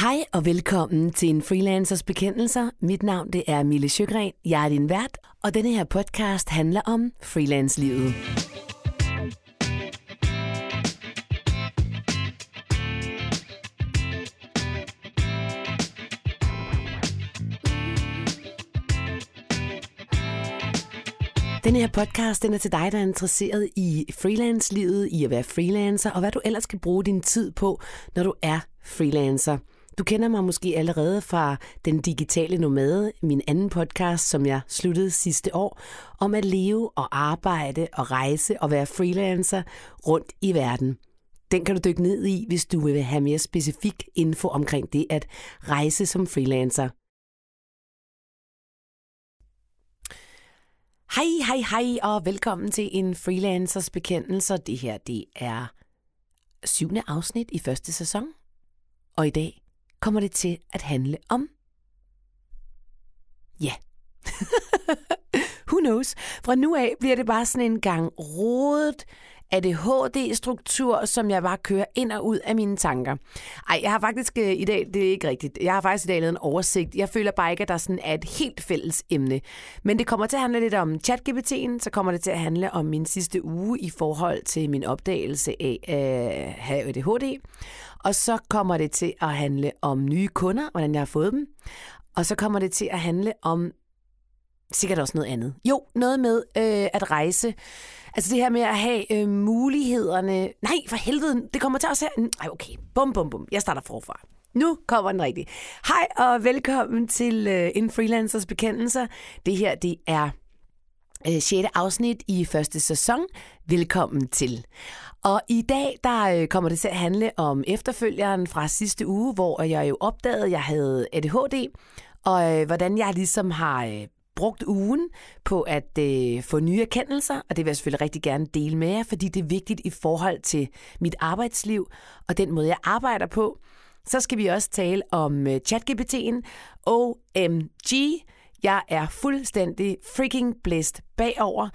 Hej og velkommen til en freelancers bekendelser. Mit navn det er Mille Sjøgren. Jeg er din vært, og denne her podcast handler om freelance-livet. Den her podcast den er til dig, der er interesseret i freelance-livet, i at være freelancer, og hvad du ellers kan bruge din tid på, når du er freelancer. Du kender mig måske allerede fra Den Digitale Nomade, min anden podcast, som jeg sluttede sidste år, om at leve og arbejde og rejse og være freelancer rundt i verden. Den kan du dykke ned i, hvis du vil have mere specifik info omkring det at rejse som freelancer. Hej, hej, hej og velkommen til en freelancers bekendelse. Det her det er syvende afsnit i første sæson. Og i dag kommer det til at handle om... Ja. Who knows? Fra nu af bliver det bare sådan en gang rodet ADHD-struktur, som jeg bare kører ind og ud af mine tanker. Ej, jeg har faktisk øh, i dag, det er ikke rigtigt, jeg har faktisk i dag lavet en oversigt. Jeg føler bare ikke, at der sådan er et helt fælles emne. Men det kommer til at handle lidt om ChatGPT'en, så kommer det til at handle om min sidste uge i forhold til min opdagelse af øh, at have ADHD. Og så kommer det til at handle om nye kunder, hvordan jeg har fået dem. Og så kommer det til at handle om sikkert også noget andet. Jo, noget med øh, at rejse. Altså det her med at have øh, mulighederne. Nej, for helvede, det kommer til os her. Nej, okay, bum, bum, bum. Jeg starter forfra. Nu kommer den rigtige. Hej og velkommen til øh, En Freelancers Bekendelser. Det her, det er øh, 6. afsnit i første sæson. Velkommen til. Og i dag, der øh, kommer det til at handle om efterfølgeren fra sidste uge, hvor jeg jo opdagede, at jeg havde ADHD, og øh, hvordan jeg ligesom har øh, brugt ugen på at øh, få nye erkendelser, og det vil jeg selvfølgelig rigtig gerne dele med jer, fordi det er vigtigt i forhold til mit arbejdsliv og den måde, jeg arbejder på. Så skal vi også tale om øh, ChatGPT'en, OMG. Jeg er fuldstændig freaking blæst bagover,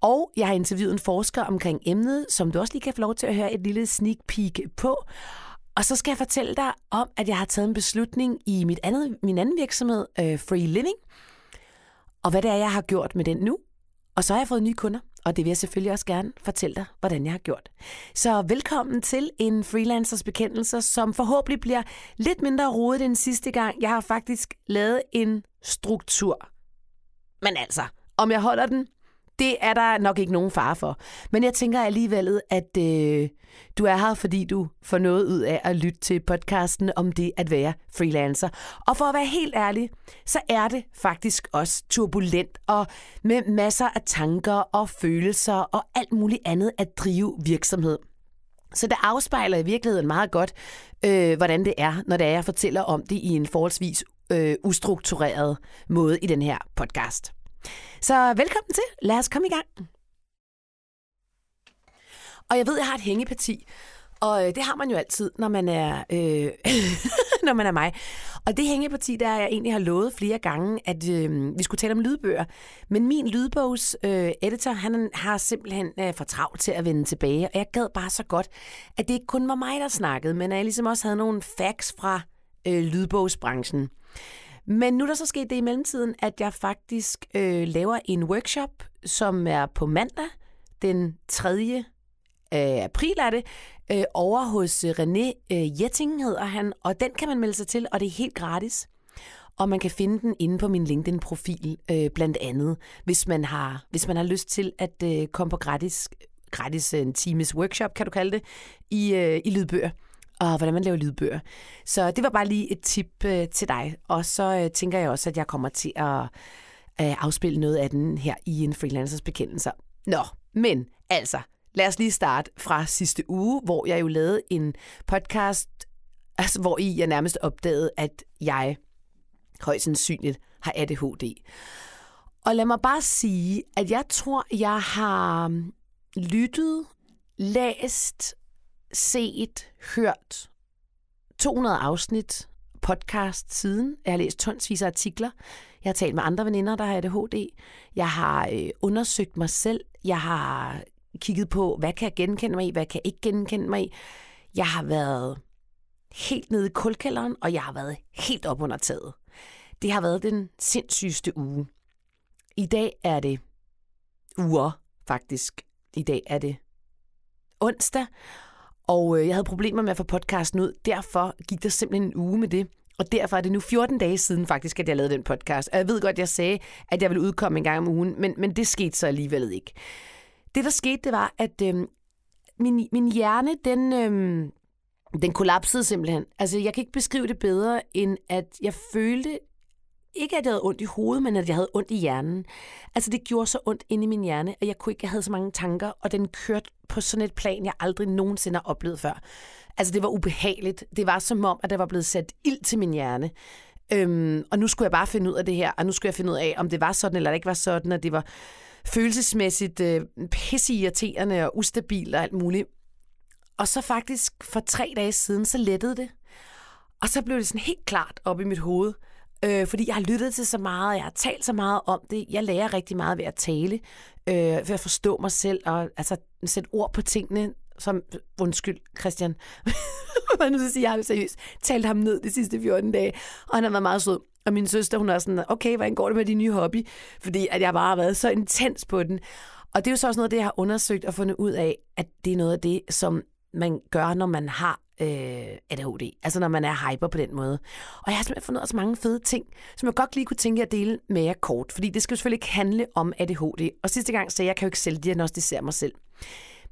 og jeg har interviewet en forsker omkring emnet, som du også lige kan få lov til at høre et lille sneak peek på. Og så skal jeg fortælle dig om, at jeg har taget en beslutning i mit andet, min anden virksomhed, øh, Free Living, og hvad det er, jeg har gjort med den nu. Og så har jeg fået nye kunder, og det vil jeg selvfølgelig også gerne fortælle dig, hvordan jeg har gjort. Så velkommen til en freelancers bekendelse, som forhåbentlig bliver lidt mindre rodet end sidste gang. Jeg har faktisk lavet en struktur. Men altså, om jeg holder den, det er der nok ikke nogen fare for. Men jeg tænker alligevel, at øh, du er her, fordi du får noget ud af at lytte til podcasten om det at være freelancer. Og for at være helt ærlig, så er det faktisk også turbulent og med masser af tanker og følelser og alt muligt andet at drive virksomhed. Så det afspejler i virkeligheden meget godt, øh, hvordan det er, når det er, jeg fortæller om det i en forholdsvis øh, ustruktureret måde i den her podcast. Så velkommen til. Lad os komme i gang. Og jeg ved, jeg har et hængeparti, og øh, det har man jo altid, når man er, øh, når man er mig. Og det hængeparti, der jeg egentlig har lovet flere gange, at øh, vi skulle tale om lydbøger. Men min lydbogs øh, editor, han har simpelthen øh, for travlt til at vende tilbage. Og jeg gad bare så godt, at det ikke kun var mig, der snakkede, men at jeg ligesom også havde nogle facts fra øh, lydbogsbranchen. Men nu er der så sket det i mellemtiden, at jeg faktisk øh, laver en workshop, som er på mandag, den 3. Øh, april er det, øh, over hos øh, René øh, Jetting hedder han, og den kan man melde sig til, og det er helt gratis. Og man kan finde den inde på min LinkedIn-profil, øh, blandt andet, hvis man har, hvis man har lyst til at øh, komme på gratis, gratis øh, en times workshop, kan du kalde det, i, øh, i lydbøger og hvordan man laver lydbøger. Så det var bare lige et tip øh, til dig. Og så øh, tænker jeg også, at jeg kommer til at øh, afspille noget af den her i en freelancers bekendelser. Nå, men altså, lad os lige starte fra sidste uge, hvor jeg jo lavede en podcast, altså, hvor I jeg nærmest opdagede, at jeg højst sandsynligt har ADHD. Og lad mig bare sige, at jeg tror, jeg har mm, lyttet, læst set, hørt 200 afsnit podcast siden. Jeg har læst tonsvis af artikler. Jeg har talt med andre veninder, der har ADHD. Jeg har øh, undersøgt mig selv. Jeg har kigget på, hvad kan jeg genkende mig i, hvad kan jeg ikke genkende mig i. Jeg har været helt nede i kulkælderen, og jeg har været helt op under taget. Det har været den sindssygeste uge. I dag er det uger, faktisk. I dag er det onsdag, og øh, jeg havde problemer med at få podcasten ud. Derfor gik der simpelthen en uge med det. Og derfor er det nu 14 dage siden faktisk, at jeg lavede den podcast. Og jeg ved godt, at jeg sagde, at jeg ville udkomme en gang om ugen, men, men det skete så alligevel ikke. Det, der skete, det var, at øh, min, min hjerne, den, øh, den kollapsede simpelthen. Altså, jeg kan ikke beskrive det bedre, end at jeg følte, ikke at jeg havde ondt i hovedet, men at jeg havde ondt i hjernen. Altså, det gjorde så ondt inde i min hjerne, at jeg kunne ikke, jeg havde så mange tanker, og den kørte på sådan et plan, jeg aldrig nogensinde har oplevet før. Altså, det var ubehageligt. Det var som om, at der var blevet sat ild til min hjerne. Øhm, og nu skulle jeg bare finde ud af det her, og nu skulle jeg finde ud af, om det var sådan, eller det ikke var sådan, og det var følelsesmæssigt øh, pisseirriterende og ustabil og alt muligt. Og så faktisk for tre dage siden, så lettede det. Og så blev det sådan helt klart op i mit hoved, øh, fordi jeg har lyttet til så meget, jeg har talt så meget om det. Jeg lærer rigtig meget ved at tale, øh, ved at forstå mig selv og altså, sætte ord på tingene, som, undskyld Christian, hvad nu så jeg seriøst, talt ham ned de sidste 14 dage, og han har været meget sød. Og min søster, hun er sådan, okay, hvordan går det med din nye hobby? Fordi at jeg bare har været så intens på den. Og det er jo så også noget af det, jeg har undersøgt og fundet ud af, at det er noget af det, som man gør, når man har øh, ADHD. Altså når man er hyper på den måde. Og jeg har simpelthen fundet så mange fede ting, som jeg godt lige kunne tænke at dele med jer kort. Fordi det skal jo selvfølgelig ikke handle om ADHD. Og sidste gang sagde jeg, at jeg kan jo ikke selv diagnostisere mig selv.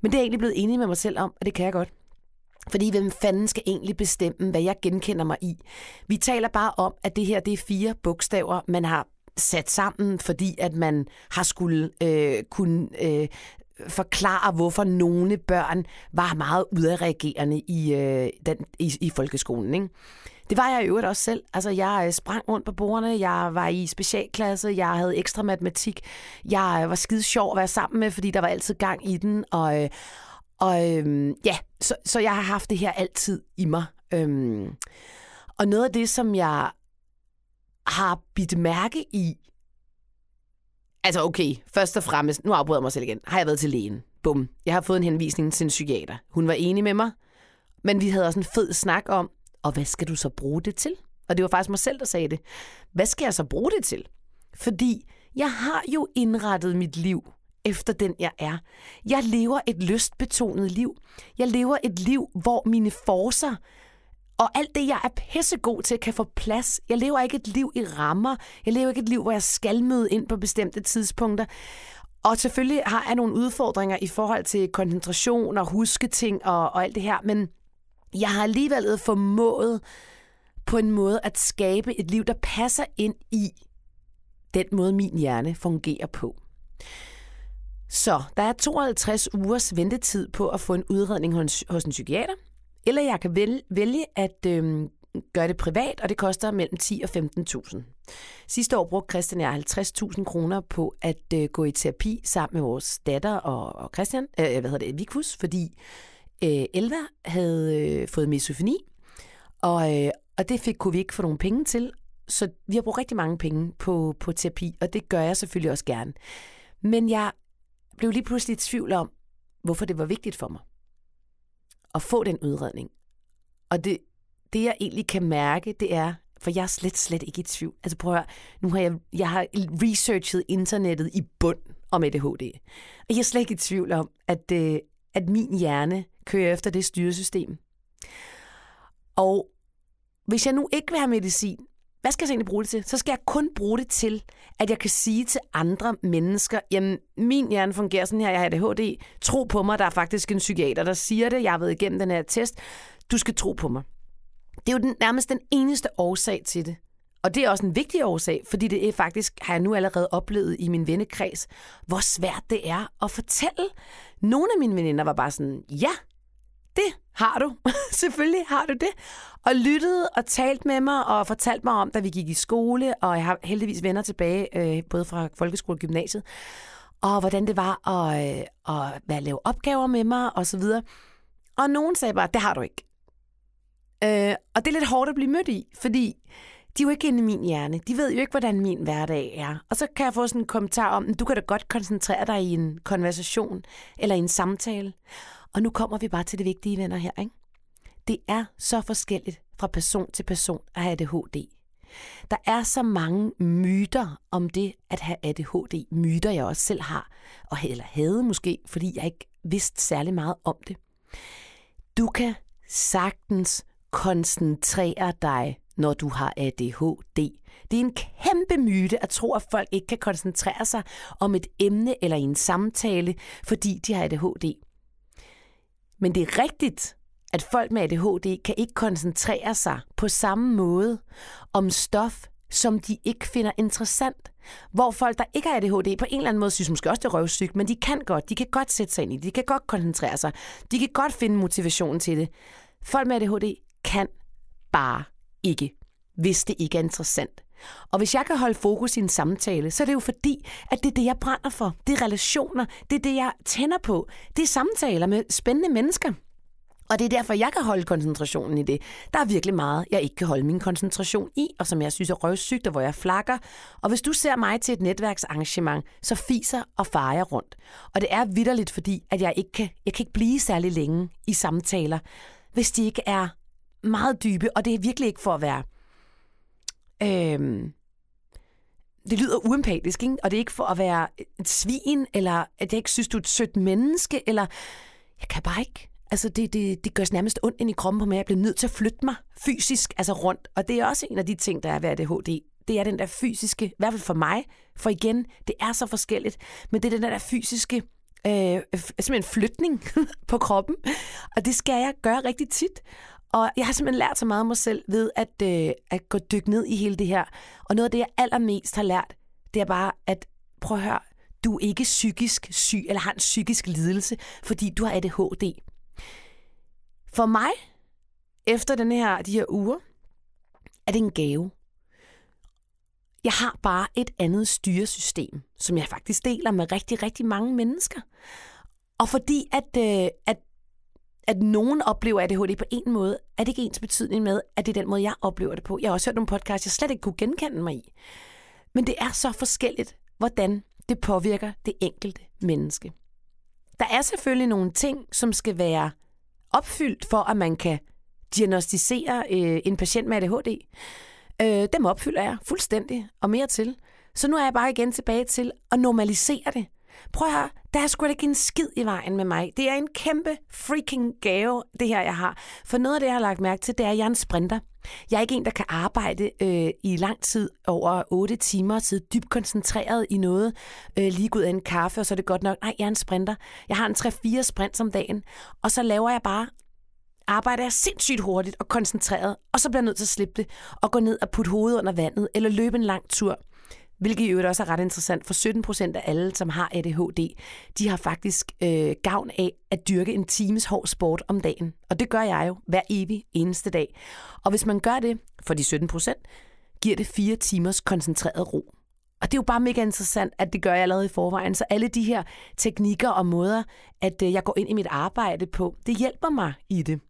Men det er jeg egentlig blevet enig med mig selv om, og det kan jeg godt. Fordi hvem fanden skal egentlig bestemme, hvad jeg genkender mig i? Vi taler bare om, at det her det er fire bogstaver, man har sat sammen, fordi at man har skulle øh, kunne øh, forklare, hvorfor nogle børn var meget udadreagerende i, øh, den, i, i folkeskolen. Ikke? Det var jeg i øvrigt også selv. Altså, jeg øh, sprang rundt på bordene, jeg var i specialklasse, jeg havde ekstra matematik, jeg øh, var skide sjov at være sammen med, fordi der var altid gang i den, og, øh, og øhm, ja, så, så jeg har haft det her altid i mig. Øhm, og noget af det, som jeg har bidt mærke i, altså okay, først og fremmest, nu afbryder jeg mig selv igen, har jeg været til lægen. Bum. Jeg har fået en henvisning til en psykiater. Hun var enig med mig, men vi havde også en fed snak om, og hvad skal du så bruge det til? Og det var faktisk mig selv, der sagde det. Hvad skal jeg så bruge det til? Fordi jeg har jo indrettet mit liv efter den, jeg er. Jeg lever et lystbetonet liv. Jeg lever et liv, hvor mine forser og alt det, jeg er pissegod til, kan få plads. Jeg lever ikke et liv i rammer. Jeg lever ikke et liv, hvor jeg skal møde ind på bestemte tidspunkter. Og selvfølgelig har jeg nogle udfordringer i forhold til koncentration og huske ting og, og alt det her, men jeg har alligevel formået på en måde at skabe et liv, der passer ind i den måde, min hjerne fungerer på. Så der er 52 ugers ventetid på at få en udredning hos, hos en psykiater, eller jeg kan vælge, vælge at øh, gøre det privat, og det koster mellem 10 og 15.000. Sidste år brugte Christian og jeg 50.000 kroner på at øh, gå i terapi sammen med vores datter og, og Christian, øh, hvad hedder det, Vikus, fordi øh, Elva havde øh, fået misofoni, og, øh, og det fik, kunne vi ikke få nogen penge til, så vi har brugt rigtig mange penge på, på terapi, og det gør jeg selvfølgelig også gerne. Men jeg blev lige pludselig i tvivl om, hvorfor det var vigtigt for mig at få den udredning. Og det, det jeg egentlig kan mærke, det er, for jeg er slet, slet ikke i tvivl. Altså prøv at høre, nu har jeg, jeg har researchet internettet i bund om ADHD. Og jeg er slet ikke i tvivl om, at, øh, at min hjerne kører efter det styresystem. Og hvis jeg nu ikke vil have medicin, hvad skal jeg så egentlig bruge det til? Så skal jeg kun bruge det til, at jeg kan sige til andre mennesker, jamen, min hjerne fungerer sådan her, jeg har ADHD. Tro på mig, der er faktisk en psykiater, der siger det. Jeg har været igennem den her test. Du skal tro på mig. Det er jo den, nærmest den eneste årsag til det. Og det er også en vigtig årsag, fordi det er faktisk, har jeg nu allerede oplevet i min vennekreds, hvor svært det er at fortælle. Nogle af mine veninder var bare sådan, ja, det har du. Selvfølgelig har du det. Og lyttede og talt med mig og fortalt mig om, da vi gik i skole, og jeg har heldigvis venner tilbage, øh, både fra folkeskole og gymnasiet, og hvordan det var at, øh, at, at lave opgaver med mig og så videre. Og nogen sagde bare, det har du ikke. Øh, og det er lidt hårdt at blive mødt i, fordi de er jo ikke inde i min hjerne. De ved jo ikke, hvordan min hverdag er. Og så kan jeg få sådan en kommentar om, du kan da godt koncentrere dig i en konversation eller i en samtale. Og nu kommer vi bare til det vigtige, venner her. Ikke? det er så forskelligt fra person til person at have ADHD. Der er så mange myter om det at have ADHD. Myter, jeg også selv har, og eller havde måske, fordi jeg ikke vidste særlig meget om det. Du kan sagtens koncentrere dig, når du har ADHD. Det er en kæmpe myte at tro, at folk ikke kan koncentrere sig om et emne eller en samtale, fordi de har ADHD. Men det er rigtigt, at folk med ADHD kan ikke koncentrere sig på samme måde om stof, som de ikke finder interessant. Hvor folk, der ikke har ADHD, på en eller anden måde synes måske også, det er røvsygt, men de kan godt. De kan godt sætte sig ind i det. De kan godt koncentrere sig. De kan godt finde motivationen til det. Folk med ADHD kan bare ikke, hvis det ikke er interessant. Og hvis jeg kan holde fokus i en samtale, så er det jo fordi, at det er det, jeg brænder for. Det er relationer. Det er det, jeg tænder på. Det er samtaler med spændende mennesker. Og det er derfor, jeg kan holde koncentrationen i det. Der er virkelig meget, jeg ikke kan holde min koncentration i, og som jeg synes er røvsygt, og hvor jeg flakker. Og hvis du ser mig til et netværksarrangement, så fiser og farer jeg rundt. Og det er vidderligt, fordi at jeg ikke kan, jeg kan ikke blive særlig længe i samtaler, hvis de ikke er meget dybe, og det er virkelig ikke for at være... Øhm, det lyder uempatisk, ikke? og det er ikke for at være et svin, eller at jeg ikke synes, du er et sødt menneske, eller jeg kan bare ikke. Altså, det, det, det gør nærmest ondt ind i kroppen på mig. Jeg bliver nødt til at flytte mig fysisk, altså rundt. Og det er også en af de ting, der er ved ADHD. Det er den der fysiske, i hvert fald for mig, for igen, det er så forskelligt, men det er den der fysiske, øh, simpelthen flytning på kroppen. Og det skal jeg gøre rigtig tit. Og jeg har simpelthen lært så meget om mig selv ved at, øh, at gå dyk ned i hele det her. Og noget af det, jeg allermest har lært, det er bare, at prøv at høre, du er ikke psykisk syg, eller har en psykisk lidelse, fordi du har ADHD. For mig, efter den her, de her uger, er det en gave. Jeg har bare et andet styresystem, som jeg faktisk deler med rigtig, rigtig mange mennesker. Og fordi at, øh, at, at nogen oplever ADHD på en måde, er det ikke ens betydning med, at det er den måde, jeg oplever det på. Jeg har også hørt nogle podcasts, jeg slet ikke kunne genkende mig i. Men det er så forskelligt, hvordan det påvirker det enkelte menneske. Der er selvfølgelig nogle ting, som skal være opfyldt for, at man kan diagnostisere øh, en patient med ADHD. Øh, dem opfylder jeg fuldstændig, og mere til. Så nu er jeg bare igen tilbage til at normalisere det. Prøv at høre, der er sgu da ikke en skid i vejen med mig. Det er en kæmpe freaking gave, det her, jeg har. For noget af det, jeg har lagt mærke til, det er, at jeg er en sprinter. Jeg er ikke en, der kan arbejde øh, i lang tid, over 8 timer, og sidde dybt koncentreret i noget, øh, lige ud af en kaffe, og så er det godt nok. Nej, jeg er en sprinter. Jeg har en 3-4 sprint om dagen, og så laver jeg bare arbejder jeg sindssygt hurtigt og koncentreret, og så bliver jeg nødt til at slippe det og gå ned og putte hovedet under vandet, eller løbe en lang tur. Hvilket i øvrigt også er ret interessant, for 17 procent af alle, som har ADHD, de har faktisk øh, gavn af at dyrke en times hård sport om dagen. Og det gør jeg jo hver evig eneste dag. Og hvis man gør det for de 17 procent, giver det fire timers koncentreret ro. Og det er jo bare mega interessant, at det gør jeg allerede i forvejen. Så alle de her teknikker og måder, at øh, jeg går ind i mit arbejde på, det hjælper mig i det.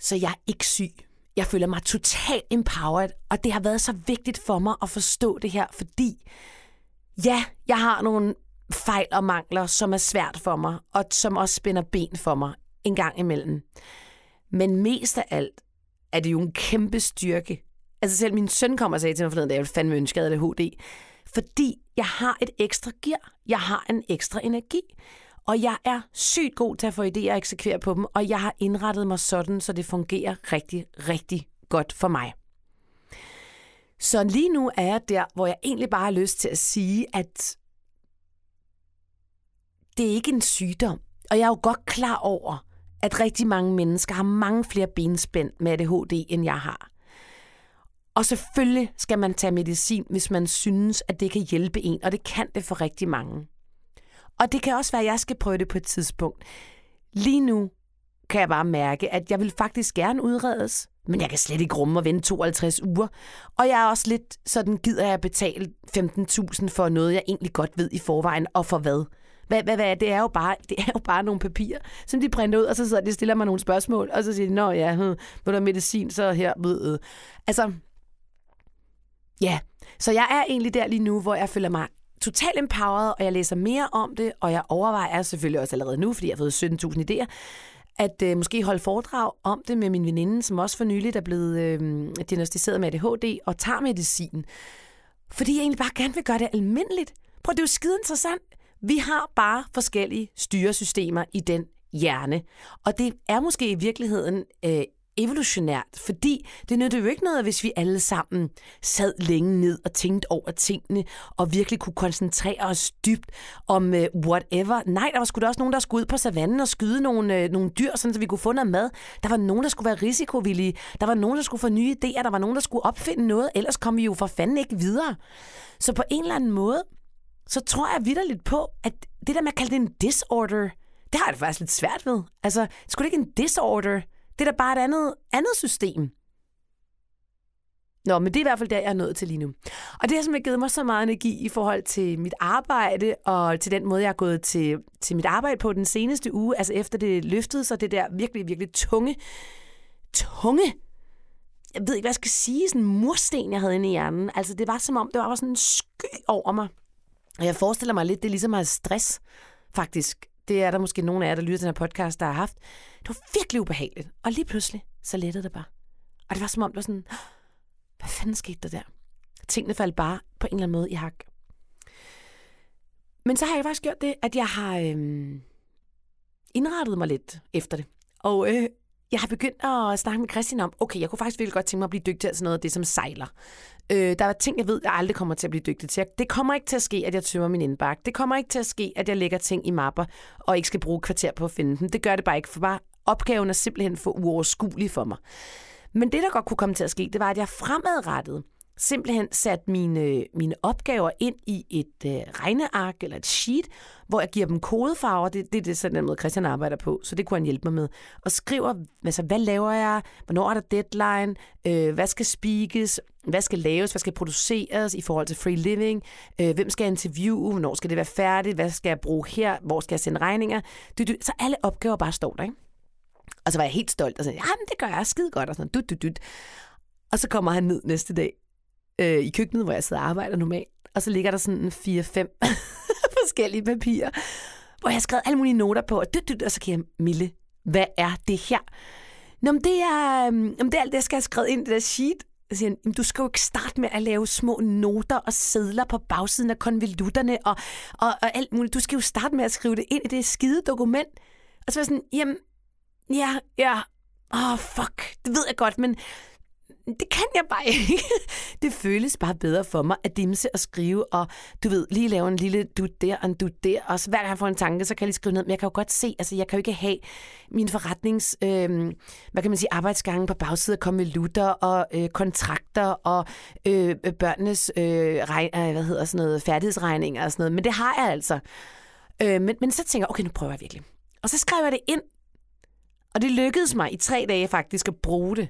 Så jeg er ikke syg. Jeg føler mig totalt empowered, og det har været så vigtigt for mig at forstå det her, fordi ja, jeg har nogle fejl og mangler, som er svært for mig, og som også spænder ben for mig en gang imellem. Men mest af alt er det jo en kæmpe styrke. Altså selv min søn kommer og sagde til mig forleden, at jeg ville fandme ønske, at jeg havde HD. Fordi jeg har et ekstra gear. Jeg har en ekstra energi. Og jeg er sygt god til at få idéer og eksekvere på dem, og jeg har indrettet mig sådan, så det fungerer rigtig, rigtig godt for mig. Så lige nu er jeg der, hvor jeg egentlig bare har lyst til at sige, at det er ikke en sygdom. Og jeg er jo godt klar over, at rigtig mange mennesker har mange flere benspænd med ADHD, end jeg har. Og selvfølgelig skal man tage medicin, hvis man synes, at det kan hjælpe en, og det kan det for rigtig mange. Og det kan også være, at jeg skal prøve det på et tidspunkt. Lige nu kan jeg bare mærke, at jeg vil faktisk gerne udredes, men jeg kan slet ikke rumme at vente 52 uger. Og jeg er også lidt sådan, gider jeg betale 15.000 for noget, jeg egentlig godt ved i forvejen, og for hvad? Hvad, hvad, hvad, det er jo bare, det er jo bare nogle papirer, som de printer ud, og så sidder de og stiller mig nogle spørgsmål, og så siger de, nå ja, hm, vil du medicin, så her, ved øh. Altså, ja. Så jeg er egentlig der lige nu, hvor jeg føler mig totalt empowered, og jeg læser mere om det, og jeg overvejer selvfølgelig også allerede nu, fordi jeg har fået 17.000 idéer, at øh, måske holde foredrag om det med min veninde, som også for nyligt er blevet øh, diagnostiseret med ADHD og tager medicin. Fordi jeg egentlig bare gerne vil gøre det almindeligt. Prøv, det er jo skide interessant. Vi har bare forskellige styresystemer i den hjerne. Og det er måske i virkeligheden øh, evolutionært, fordi det nytter jo ikke noget, hvis vi alle sammen sad længe ned og tænkte over tingene, og virkelig kunne koncentrere os dybt om uh, whatever. Nej, der var sgu da også nogen, der skulle ud på savannen og skyde nogle, uh, nogle dyr, sådan, så vi kunne få noget mad. Der var nogen, der skulle være risikovillige. Der var nogen, der skulle få nye idéer. Der var nogen, der skulle opfinde noget. Ellers kom vi jo for fanden ikke videre. Så på en eller anden måde, så tror jeg vidderligt på, at det der med at kalde det en disorder, det har jeg det faktisk lidt svært ved. Altså, skulle det ikke en disorder? Det er da bare et andet, andet system. Nå, men det er i hvert fald der, jeg er nået til lige nu. Og det har simpelthen givet mig så meget energi i forhold til mit arbejde, og til den måde, jeg er gået til, til mit arbejde på den seneste uge, altså efter det løftede sig, det der virkelig, virkelig tunge, tunge, jeg ved ikke, hvad jeg skal sige, sådan en mursten, jeg havde inde i hjernen. Altså, det var som om, det var sådan en sky over mig. Og jeg forestiller mig lidt, det er ligesom at stress, faktisk. Det er der måske nogen af jer, der lytter til den her podcast, der har haft. Det var virkelig ubehageligt. Og lige pludselig, så lettede det bare. Og det var som om, det var sådan, hvad fanden skete der der? Tingene faldt bare på en eller anden måde i hak. Men så har jeg faktisk gjort det, at jeg har øhm, indrettet mig lidt efter det. Og øh, jeg har begyndt at snakke med Christian om, okay, jeg kunne faktisk virkelig godt tænke mig at blive dygtig til sådan noget af det, som sejler. Øh, der er ting, jeg ved, jeg aldrig kommer til at blive dygtig til. Det kommer ikke til at ske, at jeg tømmer min indbakke. Det kommer ikke til at ske, at jeg lægger ting i mapper, og ikke skal bruge kvarter på at finde dem. Det gør det bare ikke, for bare opgaven er simpelthen for uoverskuelig for mig. Men det, der godt kunne komme til at ske, det var, at jeg fremadrettet simpelthen sat mine, mine opgaver ind i et øh, regneark eller et sheet, hvor jeg giver dem kodefarver. Det, det er det sådan den måde, Christian arbejder på, så det kunne han hjælpe mig med. Og skriver, altså, hvad laver jeg? Hvornår er der deadline? Øh, hvad skal speakes? Hvad skal laves? Hvad skal produceres i forhold til free living? Øh, hvem skal jeg interviewe? Hvornår skal det være færdigt? Hvad skal jeg bruge her? Hvor skal jeg sende regninger? Så alle opgaver bare står der, ikke? Og så var jeg helt stolt og sagde, jamen det gør jeg skide godt, og sådan, dut, dut, dut. Og så kommer han ned næste dag øh, i køkkenet, hvor jeg sidder og arbejder normalt, og så ligger der sådan fire-fem forskellige papirer, hvor jeg har skrevet alle mulige noter på, og, dut, dut, og så kan jeg, Mille, hvad er det her? Nå, men det er, um, det er alt det, jeg skal have skrevet ind i det der sheet. Jeg siger, du skal jo ikke starte med at lave små noter og sedler på bagsiden af konvolutterne og, og, og alt muligt. Du skal jo starte med at skrive det ind i det skide dokument. Og så var jeg sådan, jamen, Ja, ja. Åh, oh, fuck. Det ved jeg godt, men det kan jeg bare ikke. Det føles bare bedre for mig at dimse og skrive, og du ved, lige lave en lille du der og en du der, og så hver gang jeg får en tanke, så kan jeg lige skrive ned, men jeg kan jo godt se, altså jeg kan jo ikke have min forretnings, øh, hvad kan man sige, arbejdsgange på bagsiden komme med lutter og øh, kontrakter og øh, børnenes øh, regn, øh, hvad hedder sådan noget, færdighedsregninger og sådan noget, men det har jeg altså. Øh, men, men så tænker jeg, okay, nu prøver jeg virkelig. Og så skriver jeg det ind og det lykkedes mig i tre dage faktisk at bruge det.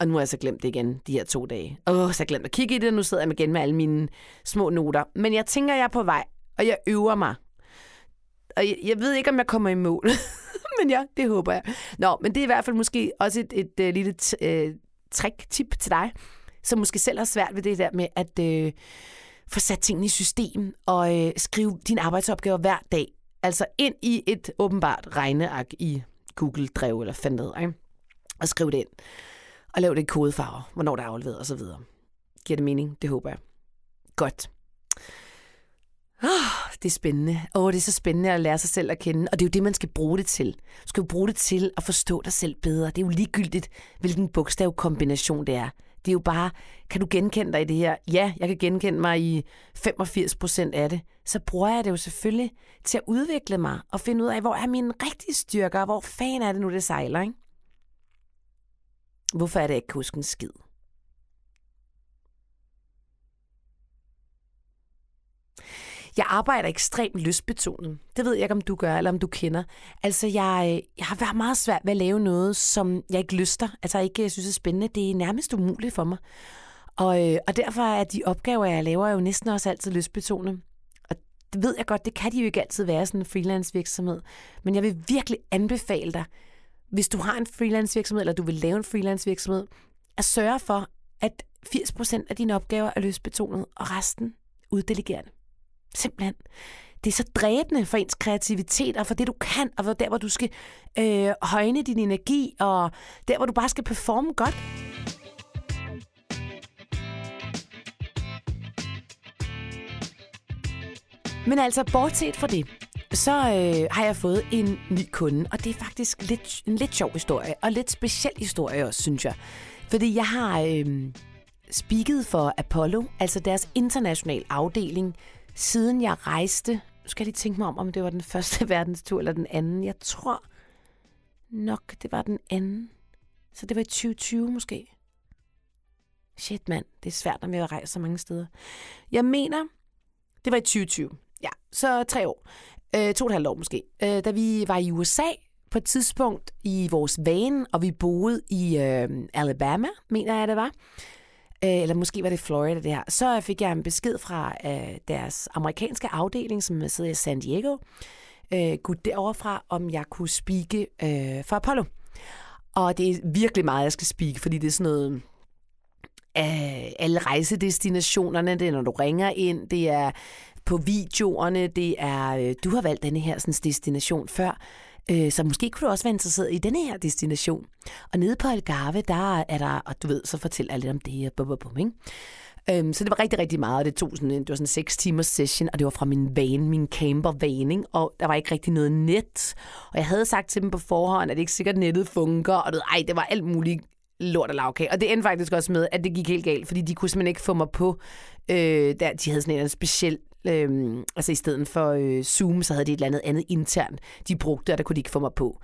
Og nu har jeg så glemt det igen, de her to dage. Åh, så har jeg glemt at kigge i det, og nu sidder jeg igen med alle mine små noter. Men jeg tænker, jeg er på vej, og jeg øver mig. Og jeg, jeg ved ikke, om jeg kommer i mål. men ja, det håber jeg. Nå, men det er i hvert fald måske også et, et, et, et lille øh, trick-tip til dig, som måske selv har svært ved det der med at øh, få sat tingene i system og øh, skrive dine arbejdsopgaver hver dag. Altså ind i et åbenbart regneark i Google-drev eller fandt ikke? og skriv det ind. Og lav det i kodefarver, hvornår det er afleveret og så videre. Giver det mening? Det håber jeg. Godt. Oh, det er spændende. Åh, oh, det er så spændende at lære sig selv at kende. Og det er jo det, man skal bruge det til. Du skal jo bruge det til at forstå dig selv bedre. Det er jo ligegyldigt, hvilken bogstavkombination det er. Det er jo bare, kan du genkende dig i det her? Ja, jeg kan genkende mig i 85 procent af det. Så bruger jeg det jo selvfølgelig til at udvikle mig og finde ud af, hvor er mine rigtige styrker, og hvor fanden er det nu, det sejler, ikke? Hvorfor er det, jeg ikke kan huske en skid? Jeg arbejder ekstremt lystbetonet. Det ved jeg ikke, om du gør, eller om du kender. Altså, jeg, øh, jeg har været meget svært ved at lave noget, som jeg ikke lyster. Altså, jeg ikke synes er spændende. Det er nærmest umuligt for mig. Og, øh, og derfor er de opgaver, jeg laver, jo næsten også altid lystbetonet. Og det ved jeg godt, det kan de jo ikke altid være, sådan en freelance virksomhed. Men jeg vil virkelig anbefale dig, hvis du har en freelance virksomhed, eller du vil lave en freelance virksomhed, at sørge for, at 80% af dine opgaver er lystbetonet, og resten uddelegerende. Simpelthen. det er så dræbende for ens kreativitet, og for det, du kan, og for der, hvor du skal øh, højne din energi, og der, hvor du bare skal performe godt. Men altså, bortset fra det, så øh, har jeg fået en ny kunde, og det er faktisk lidt, en lidt sjov historie, og lidt speciel historie også, synes jeg. Fordi jeg har øh, speaket for Apollo, altså deres internationale afdeling, siden jeg rejste. Nu skal jeg lige tænke mig om, om det var den første verdenstur eller den anden. Jeg tror nok, det var den anden. Så det var i 2020 måske. Shit, mand. Det er svært, når vi har rejst så mange steder. Jeg mener, det var i 2020. Ja, så tre år. Øh, to og et halvt år måske. Øh, da vi var i USA på et tidspunkt i vores van, og vi boede i øh, Alabama, mener jeg, det var. Øh, eller måske var det Florida, det her. Så fik jeg en besked fra øh, deres amerikanske afdeling, som sidder i San Diego. Øh, gud derovre fra, om jeg kunne speake øh, for Apollo. Og det er virkelig meget, jeg skal speake, fordi det er sådan noget øh, alle rejsedestinationerne. Det er, når du ringer ind. Det er på videoerne. Det er, øh, du har valgt denne her sådan, destination før. Øh, så måske kunne du også være interesseret i denne her destination. Og nede på Algarve, der er der, og du ved, så fortæller jeg lidt om det, og bum, bum, bum, ikke? Øhm, så det var rigtig, rigtig meget, og det tog sådan en, det var sådan en 6 timers session, og det var fra min van, min camper van, ikke? og der var ikke rigtig noget net. Og jeg havde sagt til dem på forhånd, at det ikke sikkert nettet fungerer, og det, ej, det var alt muligt lort og lavkage. Og det endte faktisk også med, at det gik helt galt, fordi de kunne simpelthen ikke få mig på. Øh, der, de havde sådan en speciel øh, altså i stedet for øh, Zoom, så havde de et eller andet andet internt, de brugte, og der kunne de ikke få mig på.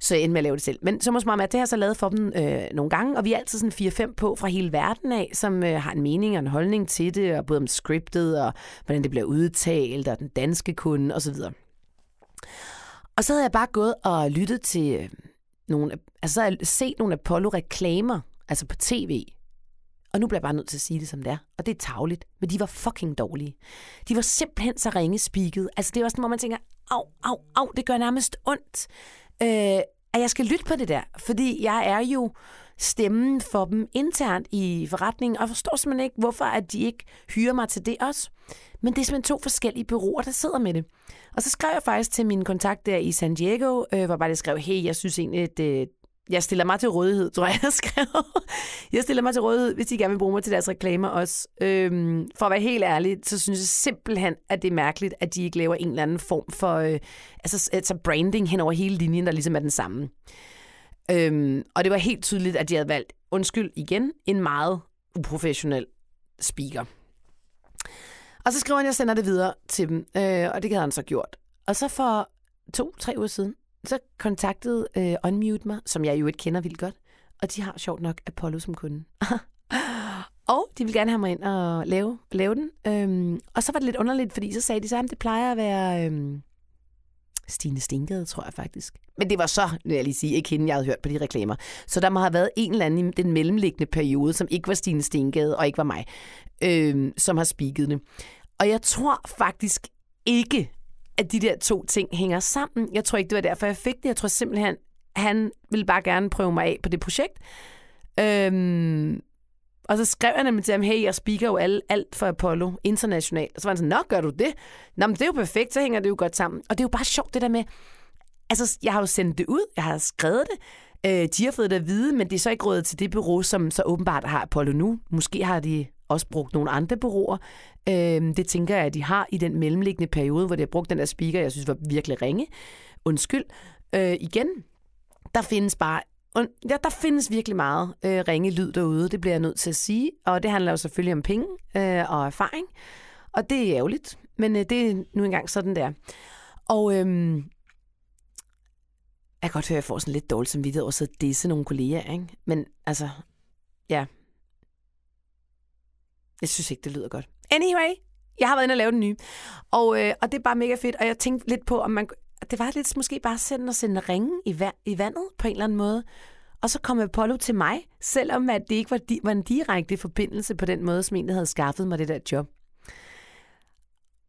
Så jeg endte med at lave det selv. Men så måske meget, at det har så lavet for dem øh, nogle gange, og vi er altid sådan 4-5 på fra hele verden af, som øh, har en mening og en holdning til det, og både om scriptet, og hvordan det bliver udtalt, og den danske kunde, osv. Og så havde jeg bare gået og lyttet til øh, nogle, altså så havde jeg set nogle Apollo-reklamer, altså på tv, og nu bliver jeg bare nødt til at sige det, som det er. Og det er tavligt, men de var fucking dårlige. De var simpelthen så ringe spiket. Altså det var sådan, hvor man tænker, au, au, au, det gør nærmest ondt. Øh, at jeg skal lytte på det der, fordi jeg er jo stemmen for dem internt i forretningen, og forstår simpelthen ikke, hvorfor at de ikke hyrer mig til det også. Men det er simpelthen to forskellige bureauer, der sidder med det. Og så skrev jeg faktisk til min kontakt der i San Diego, øh, hvor bare det skrev, hey, jeg synes egentlig, at det, jeg stiller mig til rådighed, tror jeg, jeg skrev. Jeg stiller mig til rådighed, hvis de gerne vil bruge mig til deres reklamer også. Øhm, for at være helt ærlig, så synes jeg simpelthen, at det er mærkeligt, at de ikke laver en eller anden form for øh, altså, altså branding hen over hele linjen, der ligesom er den samme. Øhm, og det var helt tydeligt, at de havde valgt, undskyld igen, en meget uprofessionel speaker. Og så skriver han, at jeg sender det videre til dem, øh, og det havde han så gjort. Og så for to-tre uger siden, så kontaktede øh, Unmute mig, som jeg jo ikke kender vildt godt, og de har sjovt nok Apollo som kunde. og de vil gerne have mig ind og lave, lave den. Øhm, og så var det lidt underligt, fordi så sagde de så, at det plejer at være øhm, Stine Stinkede, tror jeg faktisk. Men det var så, vil jeg lige sige, ikke hende, jeg havde hørt på de reklamer. Så der må have været en eller anden i den mellemliggende periode, som ikke var Stine Stinkede og ikke var mig, øhm, som har spiket det. Og jeg tror faktisk ikke, at de der to ting hænger sammen. Jeg tror ikke, det var derfor, jeg fik det. Jeg tror simpelthen, han ville bare gerne prøve mig af på det projekt. Øhm, og så skrev jeg nemlig til ham, hey, jeg speaker jo alt, alt for Apollo internationalt. Og så var han sådan, nå, gør du det? Nå, men det er jo perfekt, så hænger det jo godt sammen. Og det er jo bare sjovt, det der med, altså, jeg har jo sendt det ud, jeg har skrevet det, øh, de har fået det at vide, men det er så ikke rådet til det bureau, som så åbenbart har Apollo nu. Måske har de også brugt nogle andre bureauer. Øh, det tænker jeg, at de har i den mellemliggende periode, hvor de har brugt den der speaker, jeg synes var virkelig ringe. Undskyld. Øh, igen, der findes bare Ja, der findes virkelig meget øh, ringe lyd derude, det bliver jeg nødt til at sige. Og det handler jo selvfølgelig om penge øh, og erfaring. Og det er ærgerligt, men øh, det er nu engang sådan, der. Og øh, jeg kan godt høre, at jeg får sådan lidt dårligt som over at disse nogle kolleger, ikke? Men altså, ja, jeg synes ikke, det lyder godt. Anyway, jeg har været inde og lave den nye. Og, øh, og det er bare mega fedt. Og jeg tænkte lidt på, om man... Det var lidt måske bare sende og sende ringe i, va- i vandet på en eller anden måde. Og så kom Apollo til mig, selvom at det ikke var, di- var en direkte forbindelse på den måde, som egentlig havde skaffet mig det der job.